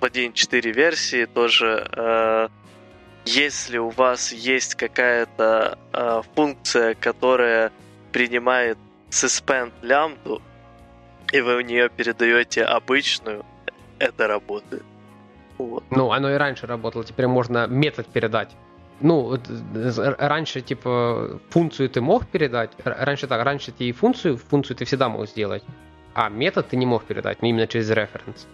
1.4 версии тоже э, если у вас есть какая-то э, функция, которая принимает suspend лямбду, и вы в нее передаете обычную, это работает. Вот. Ну, оно и раньше работало, теперь можно метод передать. Ну, раньше, типа, функцию ты мог передать. Раньше так, раньше ты и функцию, функцию ты всегда мог сделать. А метод ты не мог передать, ну, именно через референс.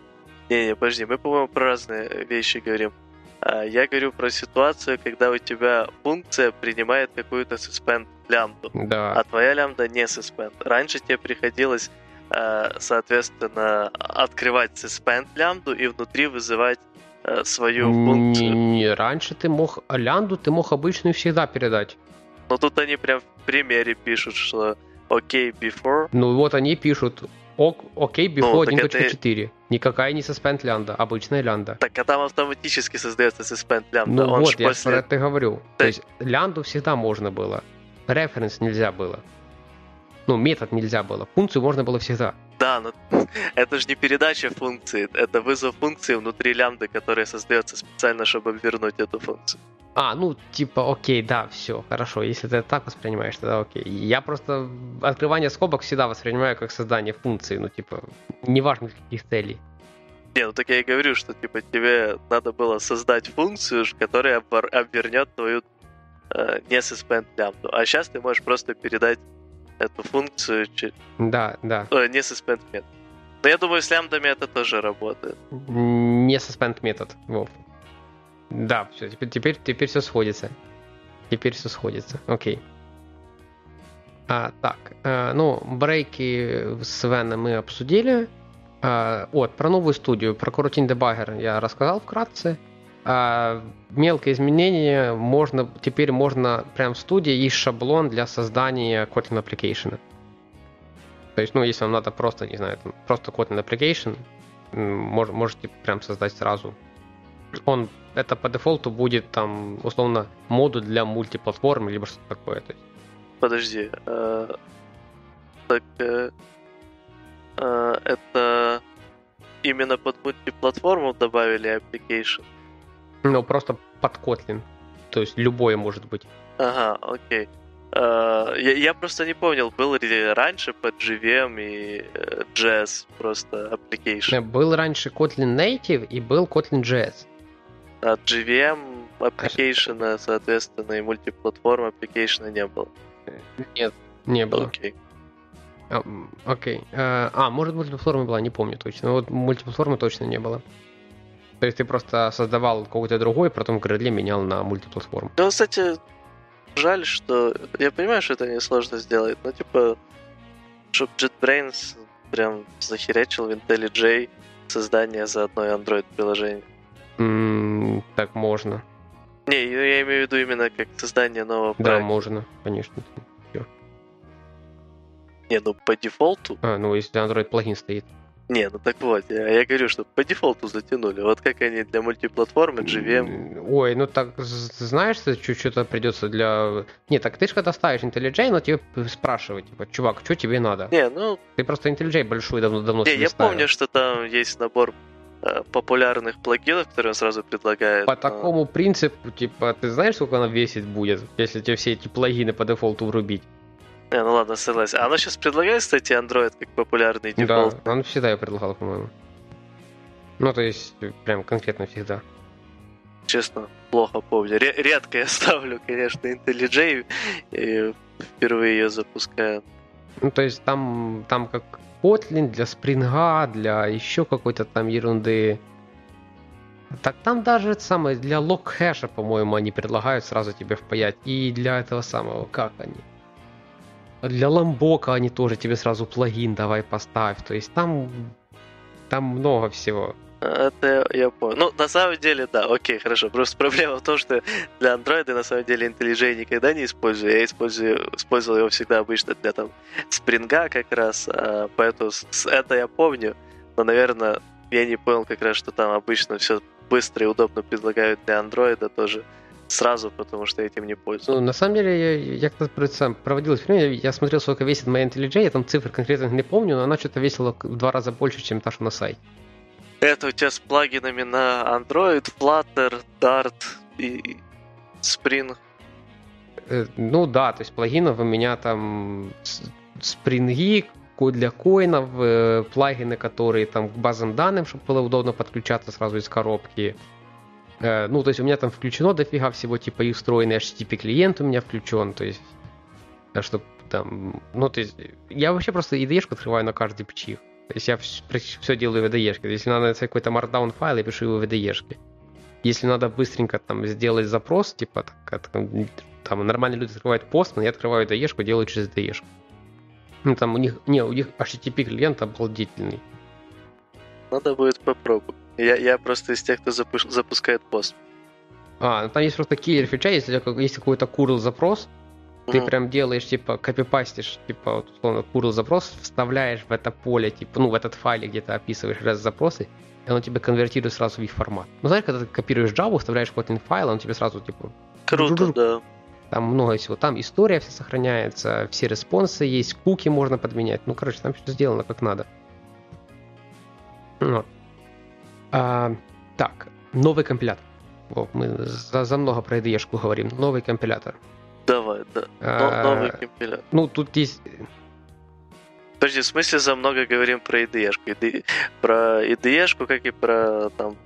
Не-не, подожди, мы, по-моему, про разные вещи говорим. А, я говорю про ситуацию, когда у тебя функция принимает какую-то suspend лямбду, да. а твоя лямбда не suspend. Раньше тебе приходилось, а, соответственно, открывать suspend лямбду и внутри вызывать а, свою функцию. Не, не, раньше ты мог лямбду, ты мог обычную всегда передать. Но тут они прям в примере пишут, что окей, okay, before. Ну вот они пишут окей, okay, before ну, 1.4. Это... Никакая не suspend лямбда, обычная лямбда. Так, а там автоматически создается suspend лямбда. Ну Он вот, я после... про это говорю. Да. То есть лямбду всегда можно было. Референс нельзя было. Ну, метод нельзя было. Функцию можно было всегда. Да, но это же не передача функции, это вызов функции внутри лямбды, которая создается специально, чтобы обернуть эту функцию. А, ну, типа, окей, да, все, хорошо. Если ты так воспринимаешь, тогда окей. Я просто открывание скобок всегда воспринимаю как создание функции, ну, типа, неважно каких целей. Не, ну так я и говорю, что, типа, тебе надо было создать функцию, которая обернет твою э, не suspend лямбду. А сейчас ты можешь просто передать эту функцию через... Да, да. Э, не suspend метод. Но я думаю, с лямбдами это тоже работает. Не suspend метод, Вов. Да, все, теперь, теперь, теперь все сходится. Теперь все сходится. Окей. А, так, а, ну, брейки с Веном мы обсудили. А, вот, про новую студию, про Coroutine Debugger я рассказал вкратце. А, мелкие изменения можно, теперь можно прям в студии есть шаблон для создания Kotlin Application. То есть, ну, если вам надо просто, не знаю, просто Kotlin Application, мож, можете прям создать сразу. Он, это по дефолту будет там, условно, модуль для мультиплатформ, либо что-то такое. То есть. Подожди, э, так э, э, это именно под мультиплатформу добавили application? Ну, просто под Kotlin. То есть любое может быть. Ага, окей. Uh, я, я просто не помнил, был ли раньше под JVM и JS просто application. Э, был раньше Kotlin Native и был Kotlin JS. А JVM application, соответственно, и мультиплатформ application не было. Нет, не было. Окей. А, окей. А, а, может мультиплатформа была, не помню точно. Но вот мультиплатформы точно не было. То есть ты просто создавал какой-то другой, потом градле менял на мультиплатформу. Ну, кстати, жаль, что... Я понимаю, что это несложно сделать, но типа, чтобы JetBrains прям захерячил в IntelliJ создание за одно Android-приложение. Так можно. Не, я имею в виду именно как создание нового проекта. Да, можно, конечно. Не, ну по дефолту... А, ну если Android плагин стоит. Не, ну так вот, я, я говорю, что по дефолту затянули. Вот как они для мультиплатформы, GVM. Ой, ну так знаешь, что-то придется для... Не, так ты же когда ставишь IntelliJ, но тебе спрашивают, типа, чувак, что тебе надо? Не, ну... Ты просто IntelliJ большой давно-давно Не, я ставил. помню, что там есть набор популярных плагинов, которые он сразу предлагает. По но... такому принципу, типа, ты знаешь, сколько она весить будет, если тебе все эти плагины по дефолту врубить? Не, ну ладно, согласен. А оно сейчас предлагает, кстати, Android как популярный дефолт? Да, он всегда ее предлагал, по-моему. Ну, то есть, прям конкретно всегда. честно, плохо помню. Редко я ставлю, конечно, IntelliJ и впервые ее запускаю. Ну, то есть там, там как Kotlin для спринга, для еще какой-то там ерунды. Так там даже самое для лог хэша, по-моему, они предлагают сразу тебе впаять. И для этого самого, как они? Для ламбока они тоже тебе сразу плагин давай поставь. То есть там, там много всего. Это я понял. Ну, на самом деле, да, окей, хорошо. Просто проблема в том, что для Android на самом деле IntelliJ никогда не использую. Я использую, использовал его всегда обычно для там спринга как раз. А, поэтому это я помню. Но, наверное, я не понял как раз, что там обычно все быстро и удобно предлагают для андроида тоже сразу, потому что этим не пользуюсь. Ну, на самом деле, я, я когда сам проводил эксперимент, я смотрел, сколько весит моя IntelliJ, я там цифр конкретно не помню, но она что-то весила в два раза больше, чем та, что на сайте. Это у тебя с плагинами на Android, Flutter, Dart и Spring. Э, ну да, то есть плагинов у меня там спринги для коинов, э, плагины, которые там к базам данным, чтобы было удобно подключаться сразу из коробки. Э, ну, то есть у меня там включено дофига всего, типа и встроенный HTTP клиент у меня включен, то есть, чтобы там, ну, то есть, я вообще просто IDE открываю на каждый пчих. То есть я все делаю в IDE. Если надо найти какой-то markdown файл, я пишу его в IDE. Если надо быстренько там сделать запрос, типа так, там нормальные люди открывают пост, но я открываю IDE, делаю через IDE. Ну там у них, не, у них HTTP клиент обалдительный. Надо будет попробовать. Я, я просто из тех, кто запу- запускает пост. А, ну там есть просто киллер фича, если есть какой-то curl запрос, ты mm-hmm. прям делаешь, типа, копипастишь, типа, вот, условно, curl запрос, вставляешь в это поле, типа, ну, в этот файлик, где ты описываешь раз запросы, и он тебе конвертирует сразу в их формат. Ну, знаешь, когда ты копируешь Java, вставляешь Kotlin файл, он тебе сразу, типа... Круто, да. Там много всего. Там история вся сохраняется, все респонсы есть, куки можно подменять. Ну, короче, там все сделано как надо. Вот. А, так, новый компилятор. О, мы за, за много про IDE говорим. Новый компилятор. Давай, да. А, новый компилятор. Ну, тут есть... Подожди, в смысле за много говорим про IDE? IDE про IDE, как и про там,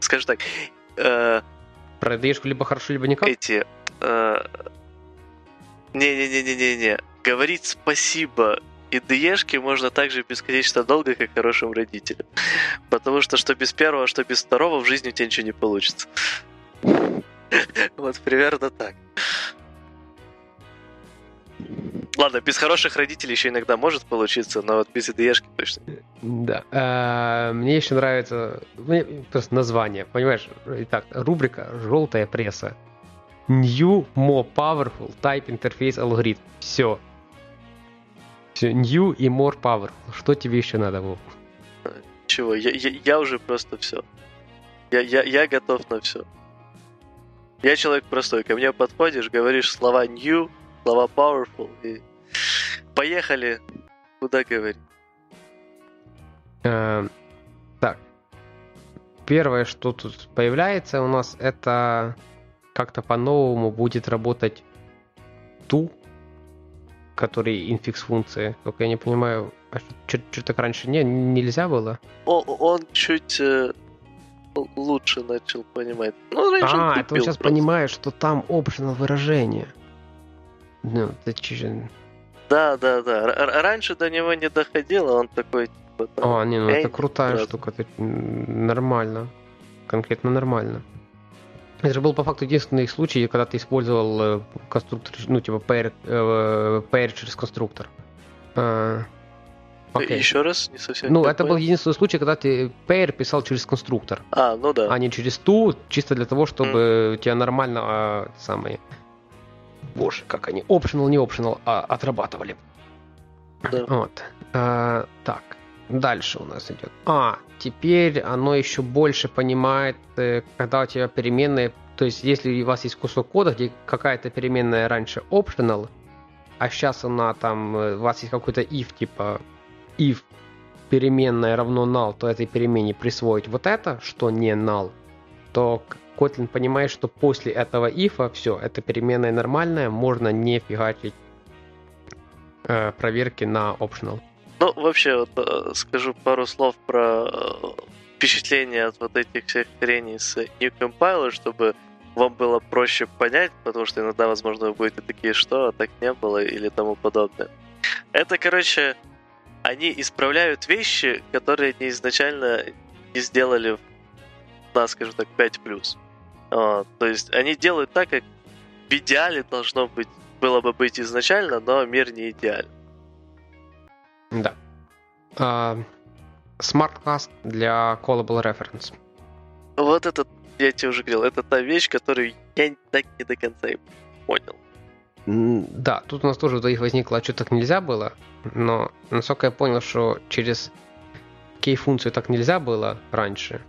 скажем так... Э, про IDE либо хорошо, либо никак? Эти... Э, не-не-не-не-не-не. Говорить спасибо ДЕшки можно так же бесконечно долго, как хорошим родителям. Потому что что без первого, что без второго в жизни у тебя ничего не получится. Вот примерно так. Ладно, без хороших родителей еще иногда может получиться, но вот без ИДЕшки точно. Да. А, мне еще нравится мне просто название, понимаешь? Итак, рубрика «Желтая пресса». New, more powerful type interface algorithm. Все. Все, new и more powerful. Что тебе еще надо, Вов? Чего? Я, я, я уже просто все. Я, я, я готов на все. Я человек простой. Ко мне подходишь, говоришь слова new, слова powerful и поехали. Куда говорить? Э, так. Первое, что тут появляется у нас, это как-то по-новому будет работать ту, который инфикс функции. Только я не понимаю, а что так раньше не, нельзя было? О, он чуть э, лучше начал понимать. Ну, раньше а, он это он сейчас просто. понимает, что там optional выражение. Ну, ты. Да, да, да. Р- раньше до него не доходило, он такой, типа, там, А, не, ну это крутая да. штука, это нормально. Конкретно нормально. Это же был по факту единственный случай, когда ты использовал э, конструктор, ну, типа, pair, э, pair через конструктор. А, okay. Еще раз, не совсем. Ну, это был единственный случай, когда ты pair писал через конструктор. А, ну да. А не через ту, чисто для того, чтобы mm. у тебя нормально а, самые... Боже, как они, optional, не optional, а отрабатывали. Да. Вот. А, так, дальше у нас идет. А, теперь оно еще больше понимает, э, когда у тебя переменные, то есть если у вас есть кусок кода, где какая-то переменная раньше optional, а сейчас она там, э, у вас есть какой-то if, типа if переменная равно null, то этой перемене присвоить вот это, что не null, то Kotlin понимает, что после этого if все, эта переменная нормальная, можно не фигачить э, проверки на optional. Ну, вообще, вот, э, скажу пару слов про э, впечатление от вот этих всех хреней с New Compiler, чтобы вам было проще понять, потому что иногда, возможно, вы будете такие, что, а так не было, или тому подобное. Это, короче, они исправляют вещи, которые они изначально не сделали на, скажем так, 5+. Вот. То есть они делают так, как в идеале должно быть, было бы быть изначально, но мир не идеален. Да. Uh, SmartCast для Callable Reference. Вот этот, я тебе уже говорил, это та вещь, которую я так не до конца и понял. Да, тут у нас тоже у двоих возникло, а что так нельзя было, но насколько я понял, что через кей-функцию так нельзя было раньше,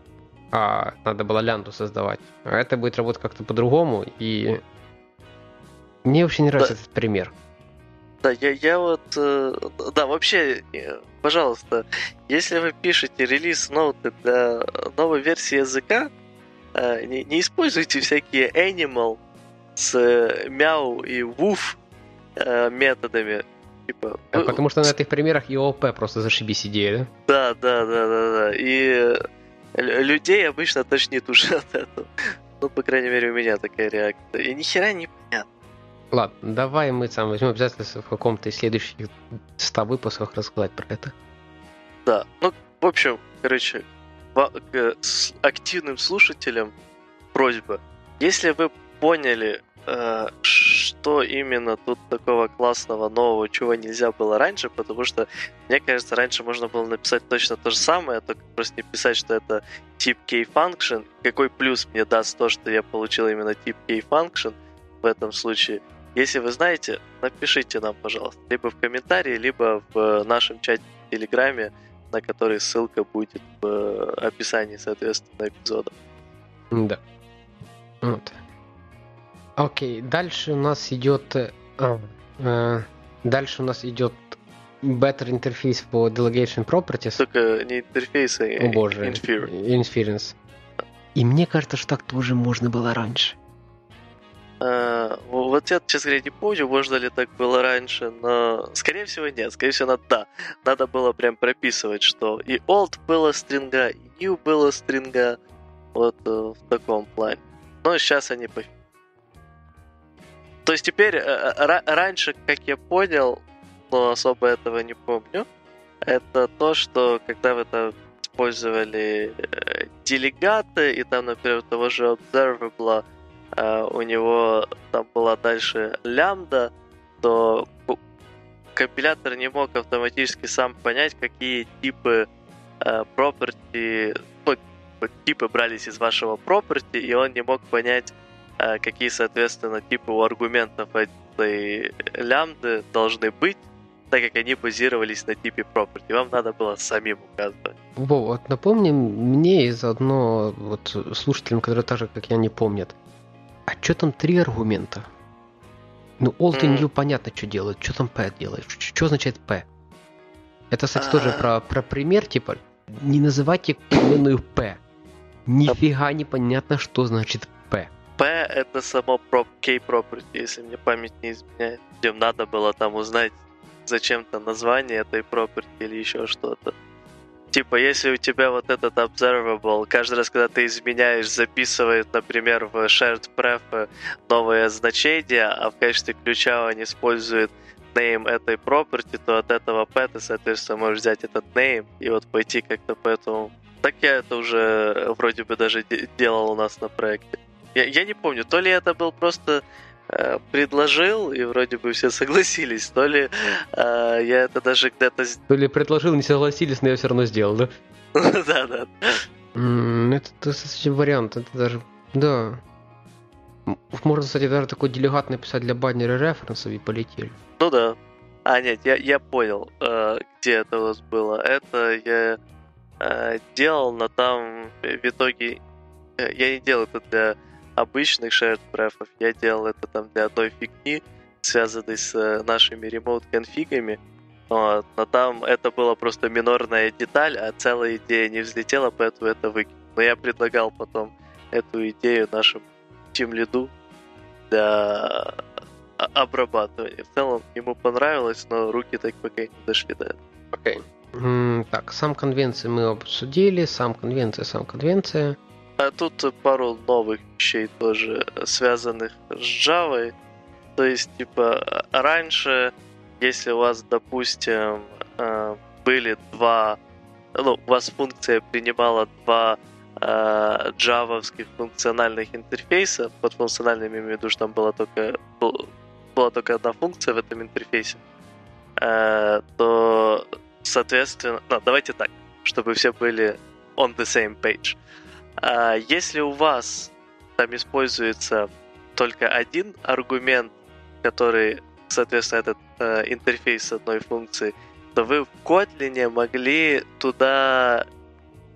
а надо было лянду создавать. А это будет работать как-то по-другому, и мне вообще не нравится да. этот пример. Да, я, я вот... Э, да, вообще, э, пожалуйста, если вы пишете релиз-ноуты для новой версии языка, э, не, не используйте всякие animal с мяу и woof методами. Типа, а, потому что на этих примерах и ООП просто зашибись идея, да? Да, да, да, да, да. И людей обычно тошнит уже от этого. Ну, по крайней мере, у меня такая реакция. И ни хера не понятно. Ладно, давай мы сам возьмем обязательно в каком-то из следующих 100 выпусках рассказать про это. Да, ну, в общем, короче, к активным слушателям просьба. Если вы поняли, что именно тут такого классного, нового, чего нельзя было раньше, потому что, мне кажется, раньше можно было написать точно то же самое, только просто не писать, что это тип K-function. Какой плюс мне даст то, что я получил именно тип K-function в этом случае – если вы знаете, напишите нам, пожалуйста, либо в комментарии, либо в нашем чате в Телеграме, на который ссылка будет в э, описании, соответственно, эпизода. Да. Вот. Окей, дальше у нас идет... А, э, дальше у нас идет Better Interface for Delegation Properties. Только не интерфейс, а О, боже, Inference. И мне кажется, что так тоже можно было раньше. Uh, вот я, честно говоря, не помню, можно ли так было раньше, но скорее всего нет. Скорее всего, надо, да. Надо было прям прописывать, что и old было стринга, и new было стринга. Вот uh, в таком плане. Но сейчас они по... То есть теперь, uh, раньше, как я понял, но особо этого не помню, это то, что когда вы там использовали э, делегаты, и там, например, того же observable Э, у него там была дальше лямбда, то компилятор не мог автоматически сам понять, какие типы э, property, ну, типы брались из вашего property, и он не мог понять, э, какие, соответственно, типы у аргументов этой лямбды должны быть, так как они базировались на типе property. Вам надо было самим указывать. Во, вот напомни мне и заодно вот слушателям, которые так же, как я, не помнят. А что там три аргумента? Ну, old и new понятно, что делают. Что там P делает? Что означает P? Это, кстати, тоже про, про пример, типа, не называйте переменную P. Нифига непонятно, что значит P. Это само prop, K-property, если мне память не изменяет. Где надо было там узнать зачем-то название этой property или еще что-то. Типа, если у тебя вот этот observable, каждый раз, когда ты изменяешь, записывает, например, в shared pref новое значение, а в качестве ключа он использует name этой property, то от этого p ты, соответственно, можешь взять этот name и вот пойти как-то по этому. Так я это уже вроде бы даже делал у нас на проекте. Я, я не помню, то ли это был просто Э, предложил, и вроде бы все согласились. То ли э, я это даже где-то... То ли предложил, не согласились, но я все равно сделал, да? Да, да. Это достаточно вариант, это даже... Да. Можно, кстати, даже такой делегат написать для баннера референсов и полетели. Ну да. А, нет, я, я понял, э, где это у вас было. Это я делал, но там в итоге... Я не делал это для обычных shared префов. Я делал это там для одной фигни, связанной с э, нашими ремоут-конфигами. Вот. Но там это была просто минорная деталь, а целая идея не взлетела, поэтому это выкинул. Но я предлагал потом эту идею нашему тим лиду для обрабатывания. В целом ему понравилось, но руки так пока не дошли до этого. Окей. Okay. Так, сам конвенции мы обсудили, сам конвенция, сам конвенция. А тут пару новых вещей тоже, связанных с Java. То есть, типа, раньше, если у вас, допустим, э, были два... Ну, у вас функция принимала два э, джавовских функциональных интерфейса. Под функциональными имею в виду, что там была только, была только одна функция в этом интерфейсе. Э, то, соответственно... Ну, давайте так, чтобы все были on the same page. Если у вас там используется только один аргумент, который, соответственно, этот э, интерфейс одной функции, то вы в Kotlin могли туда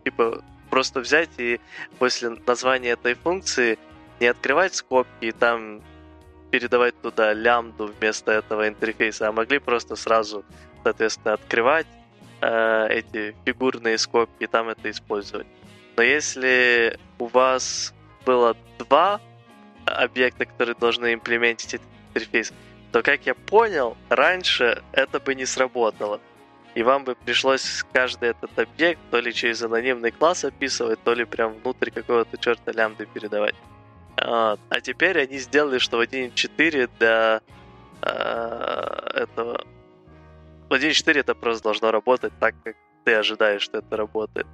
типа просто взять и после названия этой функции не открывать скобки и там передавать туда лямбду вместо этого интерфейса, а могли просто сразу, соответственно, открывать э, эти фигурные скобки и там это использовать. Но если у вас было два объекта, которые должны имплементить этот интерфейс, то, как я понял, раньше это бы не сработало. И вам бы пришлось каждый этот объект то ли через анонимный класс описывать, то ли прям внутрь какого-то черта лямбды передавать. А, а теперь они сделали, что в 1.4 для э, этого... В 1.4 это просто должно работать так, как ты ожидаешь, что это работает.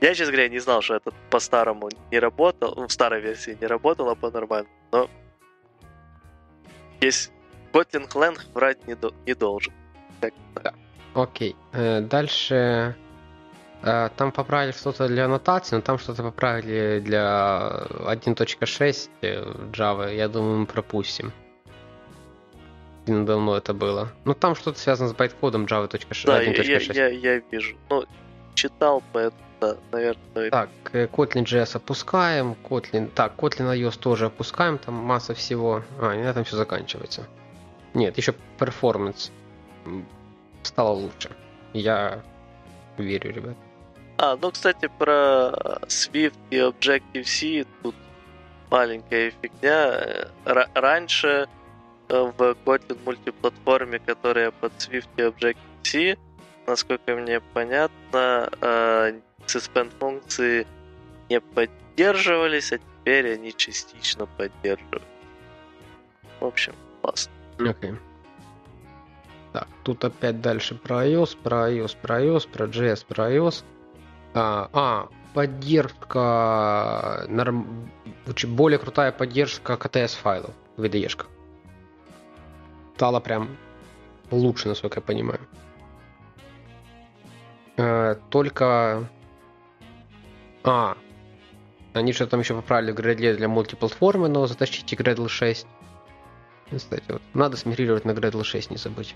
Я, честно говоря, не знал, что это по-старому не работал, ну, в старой версии не работало по-нормальному, но есть Kotlin Clang врать не, до, не должен. Так, да. Окей. Э, дальше э, там поправили что-то для аннотации, но там что-то поправили для 1.6 в Java. Я думаю, мы пропустим. Давно это было. Ну там что-то связано с байткодом Java 1.6. Да, я, я, я вижу. Ну, читал, поэтому да, наверное. Так, э, Kotlin JS опускаем, Kotlin, так, Kotlin iOS тоже опускаем, там масса всего. А, и на этом все заканчивается. Нет, еще performance стало лучше. Я верю, ребят. А, ну, кстати, про Swift и Objective-C тут маленькая фигня. Р- раньше э, в Kotlin мультиплатформе, которая под Swift и Objective-C, насколько мне понятно, э, suspend функции не поддерживались, а теперь они частично поддерживают. В общем, классно. Окей. Okay. Так, тут опять дальше про iOS, про iOS, про iOS, про JS, про iOS. А, а поддержка, норм... более крутая поддержка KTS файлов в IDE. Стала прям лучше, насколько я понимаю. Э, только а, они что там еще поправили Gradle для мультиплатформы, но затащите Gradle 6. Кстати, вот, надо смигрировать на Gradle 6, не забудь.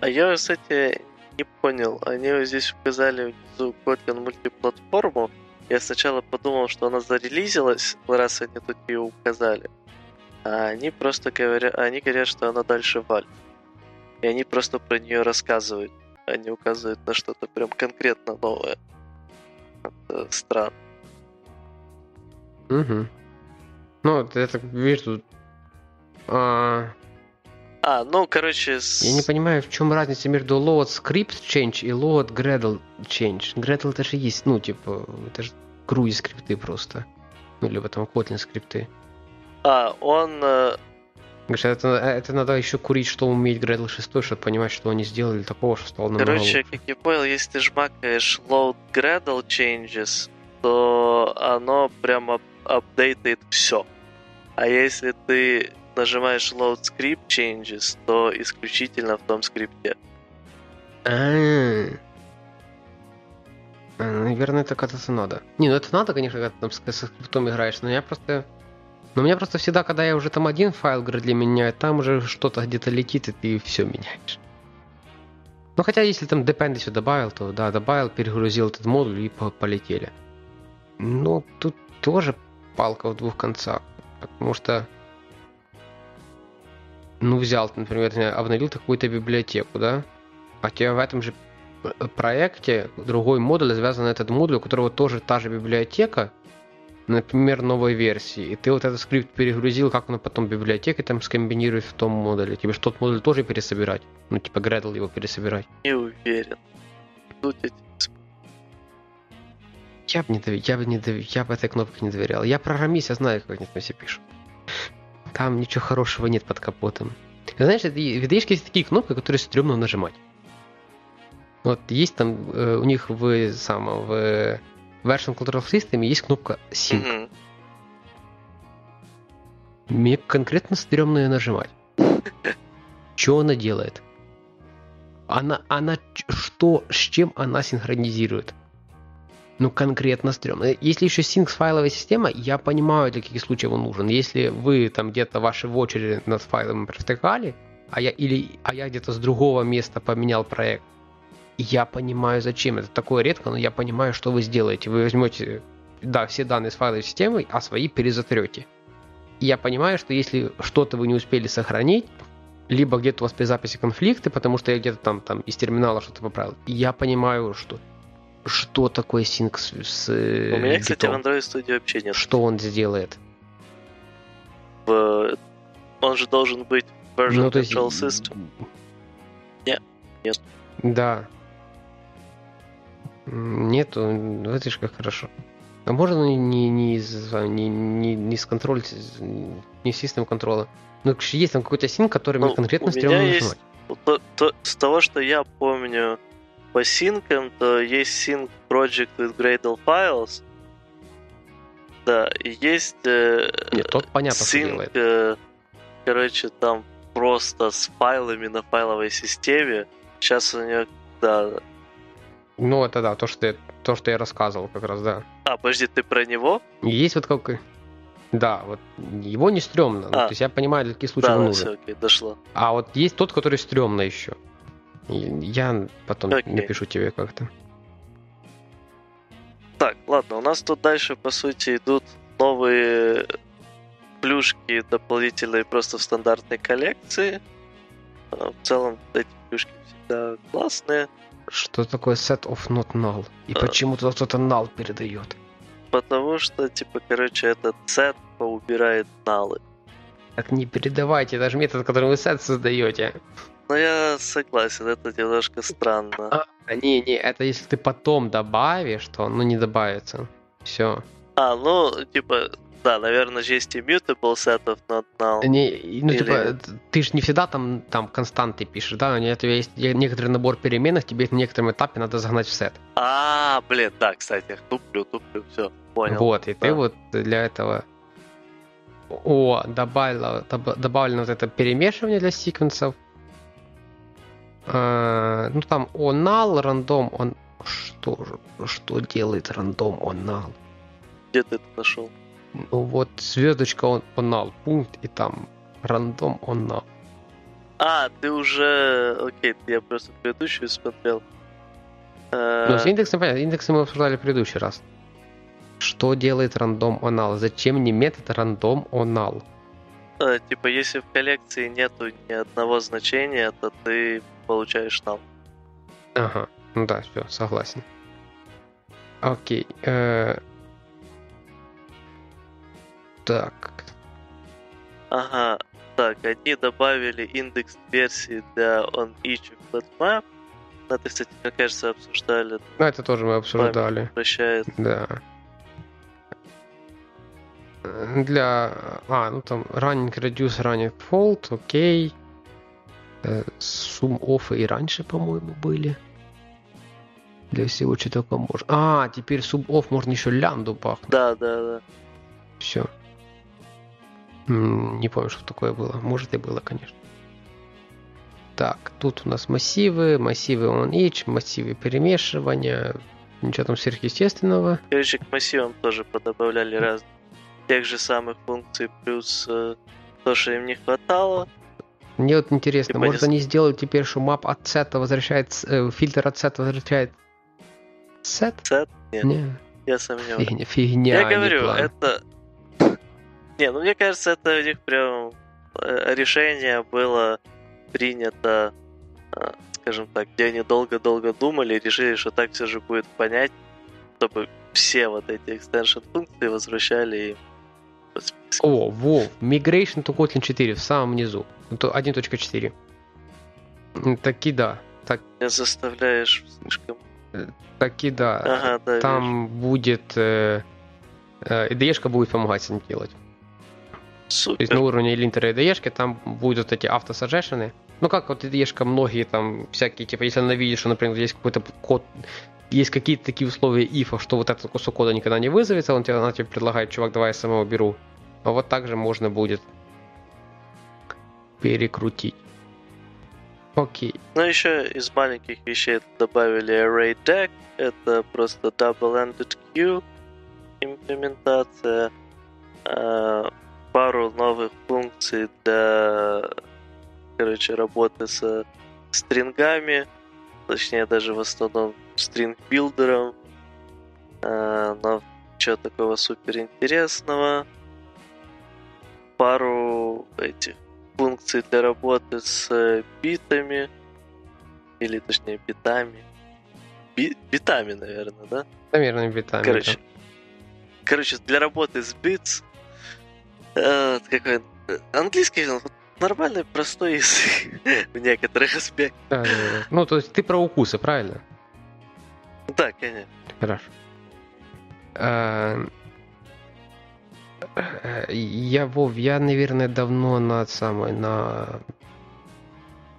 А я, кстати, не понял. Они здесь указали внизу Kotlin мультиплатформу. Я сначала подумал, что она зарелизилась, раз они тут ее указали. А они просто говорят, они говорят, что она дальше валит. И они просто про нее рассказывают. Они указывают на что-то прям конкретно новое. Это странно. Угу. Ну, это, это видишь, тут... А... а, ну, короче... С... Я не понимаю, в чем разница между load script change и load Gradle change. Gradle это же есть, ну, типа, это же GUI скрипты просто. Ну, либо там Kotlin скрипты. А, он э, Говоришь, это, это надо еще курить, что умеет Gradle 6, чтобы понимать, что они сделали такого, что стало намного Короче, как я понял, если ты жмакаешь load Gradle changes, то оно прямо апдейтает все. А если ты нажимаешь load script changes, то исключительно в том скрипте. А, наверное, это когда-то надо. Не, ну это надо, конечно, когда ты там с скриптом играешь, но я просто но у меня просто всегда, когда я уже там один файл для меняю, там уже что-то где-то летит, и ты все меняешь. Ну хотя если там dependency добавил, то да, добавил, перегрузил этот модуль и полетели. Ну, тут тоже палка в двух концах. Потому что ну, взял, например, обновил какую-то библиотеку, да? А тебе в этом же проекте другой модуль завязан на этот модуль, у которого тоже та же библиотека, например, новой версии, и ты вот этот скрипт перегрузил, как он потом библиотеки там скомбинирует в том модуле? Тебе же тот модуль тоже пересобирать? Ну, типа Gradle его пересобирать? Не уверен. Тут эти я бы не доверял, я бы не доверял, я бы этой кнопке не доверял. Я программист, я знаю, как они там все пишут. Там ничего хорошего нет под капотом. Знаешь, в VDH есть такие кнопки, которые стрёмно нажимать. Вот есть там э, у них в самом в Version Control System есть кнопка Sync. Mm-hmm. Мне конкретно стрёмно ее нажимать. Что она делает? Она, она, что, с чем она синхронизирует? ну, конкретно стрёмно. Если еще Sync файловая система, я понимаю, для каких случаев он нужен. Если вы там где-то ваши вочери над файлами провтыкали, а я, или, а я где-то с другого места поменял проект, я понимаю, зачем. Это такое редко, но я понимаю, что вы сделаете. Вы возьмете, да, все данные с файловой системы, а свои перезатрете. И я понимаю, что если что-то вы не успели сохранить, либо где-то у вас при записи конфликты, потому что я где-то там, там из терминала что-то поправил, я понимаю, что что такое синк с, с У меня, кстати, в Android Studio вообще нет. Что он сделает? В... Он же должен быть version ну, то есть... control system. Нет, нет. Да. Нету, ну, это же как хорошо. А можно не, не, не, не, не, с контроль, не с систем контроля. Ну, есть там какой-то синк, который ну, мне конкретно стрёмно нажимать. То, то, с того, что я помню, по синкам, то есть Sync Project with Gradle Files. Да, и есть э, Нет, тот понятно, Sync, э, короче, там просто с файлами на файловой системе. Сейчас у него, да. Ну, это да, то, что я, то, что я рассказывал как раз, да. А, подожди, ты про него? Есть вот как... Да, вот его не стрёмно. Ну, а. Ну, то есть я понимаю, для каких случаев да, он нужен. Все, окей, дошло. А вот есть тот, который стрёмно еще. Я потом okay. напишу тебе как-то. Так, ладно, у нас тут дальше, по сути, идут новые плюшки дополнительные просто в стандартной коллекции. А, в целом, эти плюшки всегда классные. Что такое set of not null? И а... почему туда кто-то null передает? Потому что, типа, короче, этот set поубирает наллы. Так не передавайте, даже метод, который вы set создаете. Ну, я согласен, это немножко странно. А, не, не, это если ты потом добавишь, то ну не добавится. Все. А, ну, типа, да, наверное, же есть immutable сетов not null. Не, ну, Или... типа, ты же не всегда там, там константы пишешь, да? У тебя есть некоторый набор переменных, тебе на некотором этапе надо загнать в сет. А, блин, да, кстати, туплю, туплю, все, понял. Вот, и да. ты вот для этого о, добавила, добавлено вот это перемешивание для секвенсов, Э, ну там онал, рандом, он... Что что делает рандом онал? Где ты это нашел? Ну вот звездочка он, онал, пункт, и там рандом онал. А, ты уже... Окей, я просто предыдущую смотрел. Э, ну, с индексом, понятно, индексом мы обсуждали в предыдущий раз. Что делает рандом онал? Зачем не метод рандом онал? Э, типа, если в коллекции нету ни одного значения, то ты получаешь там. Ага, ну да, все, согласен. Окей. Э... Так. Ага, так, они добавили индекс версии для on each flatmap. Это, кстати, как кажется, обсуждали. Ну, это тоже мы обсуждали. Прощает. Да. Для... А, ну там running reduce running fault, окей. Okay. Сум-оффы и раньше, по-моему, были. Для всего, что только можно. А, теперь суб-офф можно еще лянду пахнуть. Да, да, да. Все. Не помню, что такое было. Может и было, конечно. Так, тут у нас массивы, массивы on each, массивы перемешивания. Ничего там сверхъестественного. Короче, к массивам тоже подобавляли раз тех же самых функций, плюс э, то, что им не хватало. Мне вот интересно, типа может они сделают теперь, что map от сета возвращает, э, фильтр от сета возвращает сет? Сет? Нет. Не. Я сомневаюсь. Фигня, фигня Я говорю, план. это... Не, ну мне кажется, это у них прям э, решение было принято, э, скажем так, где они долго-долго думали, решили, что так все же будет понять, чтобы все вот эти extension функции возвращали им. О, во, Migration to Kotlin 4 в самом низу. 1.4. Таки да. Так... Меня заставляешь слишком... Таки да. Ага, да Там вижу. будет... Э, э, IDE будет помогать этим делать. Супер. То есть на уровне линтера IDE там будут вот эти автосажешены. Ну как вот IDE многие там всякие, типа, если она видит, что, например, есть какой-то код, есть какие-то такие условия ифа, что вот этот кусок кода никогда не вызовется, он тебе, она тебе предлагает, чувак, давай я самого беру. А вот так же можно будет перекрутить. Окей. Ну, еще из маленьких вещей добавили Array Deck. Это просто Double-Ended Queue имплементация. Пару новых функций для, короче, работы со стрингами. Точнее, даже в основном стринг-билдером. А, но что такого супер интересного. Пару этих функций для работы с битами, или точнее битами. Би- битами, наверное, да? Наверное, битами. Короче, да. короче для работы с битс э, какой э, английский нормальный, простой язык в некоторых аспектах. Да, да, да. Ну, то есть ты про укусы, правильно? Да, конечно. Хорошо. А, я, Вов, я, наверное, давно на самое, на,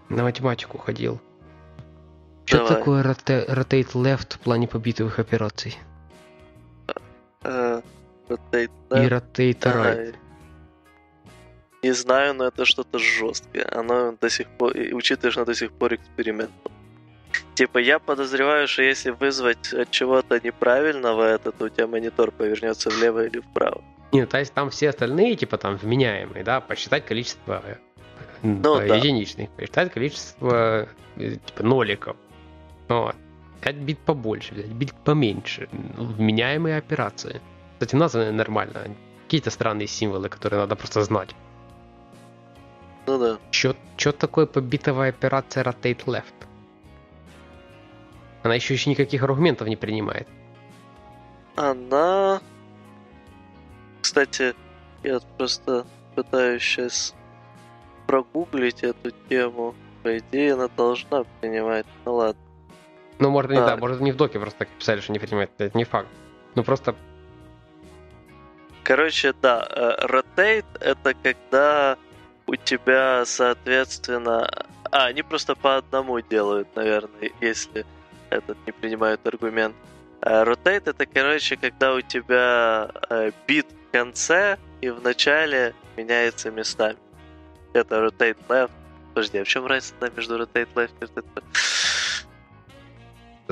на математику ходил. Что такое rotate left в плане побитовых операций? Uh, rotate left. И rotate right. Не знаю, но это что-то жесткое. Оно до сих пор, учитывая, что до сих пор эксперимент. Типа, я подозреваю, что если вызвать от чего-то неправильного это, то у тебя монитор повернется влево или вправо. Не, то есть там все остальные, типа, там, вменяемые, да, посчитать количество э, ну, да. единичных, посчитать количество, э, типа, ноликов. Вот. 5 бит побольше взять, бит поменьше. Ну, вменяемые операции. Кстати, названы нормально. Какие-то странные символы, которые надо просто знать. Ну да. Что такое побитовая операция rotate left? Она еще, еще никаких аргументов не принимает. Она кстати, я просто пытаюсь сейчас прогуглить эту тему. По идее, она должна принимать. Ну ладно. Ну, может, не да, может, не в доке просто так писали, что не принимает. Это не факт. Ну, просто... Короче, да, э, rotate — это когда у тебя, соответственно... А, они просто по одному делают, наверное, если этот не принимают аргумент. А rotate — это, короче, когда у тебя э, бит в конце и в начале меняется местами. Это rotate left. Подожди, а в чем разница между rotate left и rotate left?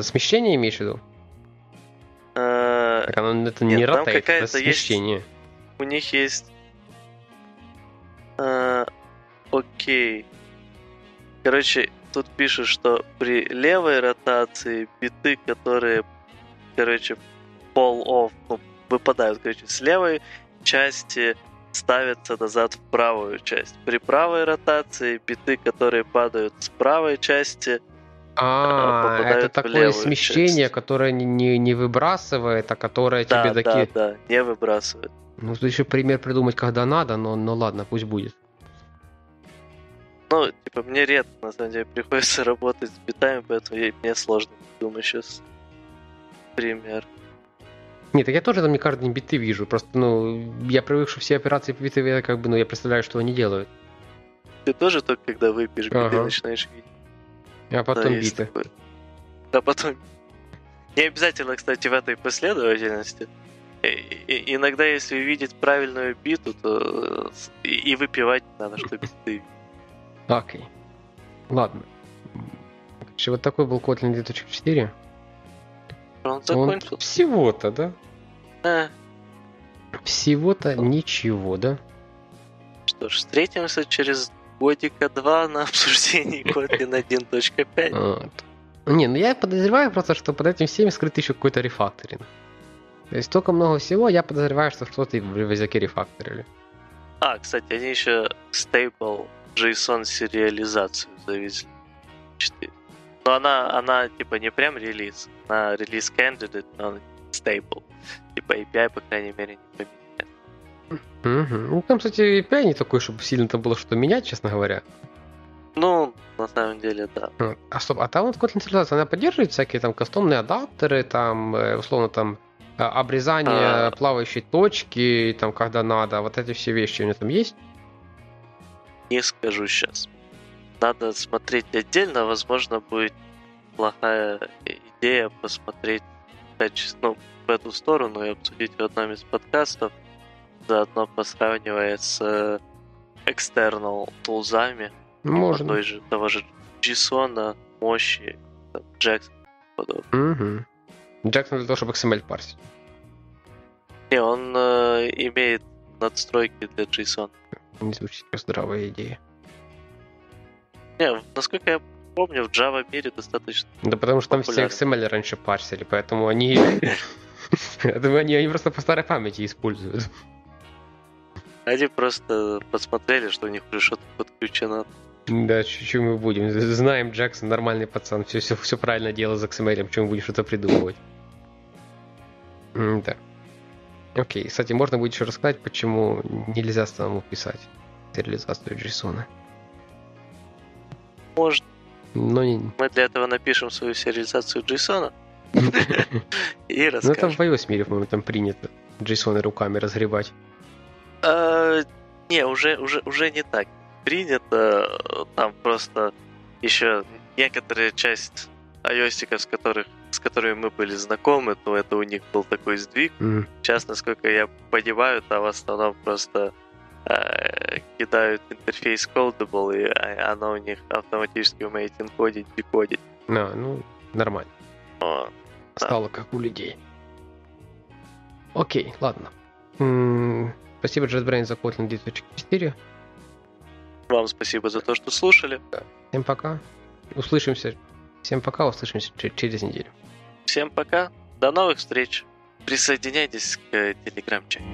Смещение имеешь в виду? А, так оно это не rotate, это смещение. у них есть... А, окей. Короче, тут пишут, что при левой ротации биты, которые, короче, fall off, ну, выпадают, короче, с левой части ставятся назад в правую часть. При правой ротации биты, которые падают с правой части, а, это такое смещение, часть. которое не, не выбрасывает, а которое да, тебе такие... Да, да, не выбрасывает. Ну, тут еще пример придумать, когда надо, но, но ладно, пусть будет. Ну, типа, мне редко, на самом деле, приходится работать с битами, поэтому мне сложно придумать сейчас пример. Нет, так я тоже там не каждый день биты вижу. Просто, ну, я привык, что все операции по битве, как бы, ну, я представляю, что они делают. Ты тоже только когда выпьешь биты, ага. начинаешь видеть. А потом да, биты. Такое. А потом... Не обязательно, кстати, в этой последовательности. И, и, иногда, если увидеть правильную биту, то и, и выпивать надо, чтобы ты... Окей. Ладно. Вот такой был Kotlin 2.4. Он закончился. Он всего-то, да? А. Всего-то ничего, да? Что ж, встретимся через годика два на обсуждении Kotlin 1.5. Вот. Не, ну я подозреваю просто, что под этим всем скрыт еще какой-то рефакторинг. То есть столько много всего, я подозреваю, что что-то в языке рефакторили. А, кстати, они еще stable JSON сериализацию завезли. 4. Но она, она типа не прям релиз, она релиз candidate, но stable. Типа API, по крайней мере, не поменяется. Угу. Ну, там, кстати, API не такой, чтобы сильно там было что менять, честно говоря. Ну, на самом деле, да. А стоп, а там вот Kotlin цивилизация, она поддерживает всякие там кастомные адаптеры, там, э, условно, там, обрезание А. плавающей точки, там, когда надо, вот эти все вещи у нее там есть? Не скажу сейчас. Надо смотреть отдельно, возможно, будет плохая идея посмотреть ну, в эту сторону и обсудить в одном из подкастов, заодно посравнивая с э, external тулзами, Можно. той же, того же JSON, мощи, Jackson подобное. Угу. Джексон для того, чтобы XML парсить. Не, он э, имеет надстройки для JSON. Не звучит как здравая идея. Не, насколько я помню, в Java мире достаточно. Да потому что там все. XML раньше парсили, поэтому они... Поэтому они, они просто по старой памяти используют. Они просто посмотрели, что у них уже что-то подключено. Да, что мы будем? Знаем, Джексон нормальный пацан, все, все, все правильно делал с XML, чем будем что-то придумывать. Да. Окей, кстати, можно будет еще рассказать, почему нельзя самому писать сериализацию JSON. Может, Но не... мы для этого напишем свою сериализацию JSON и Ну, это расскажем. в iOS мире, по-моему, там принято JSON руками разгребать. А, не, уже, уже, уже не так принято. Там просто еще некоторая часть ios с которых с которыми мы были знакомы, то это у них был такой сдвиг. М, Сейчас, насколько я понимаю, там в основном просто э, кидают интерфейс codable, и а- оно у них автоматически умеет инкодить, декодить. Да, ну, нормально. Но Стало как у людей. Окей, ладно. М, Спасибо, JetBrains, за Kotlin 9.4. вам спасибо за то, что слушали. Всем пока. Услышимся. Всем пока, услышимся че- через неделю. Всем пока, до новых встреч. Присоединяйтесь к телеграм-чату.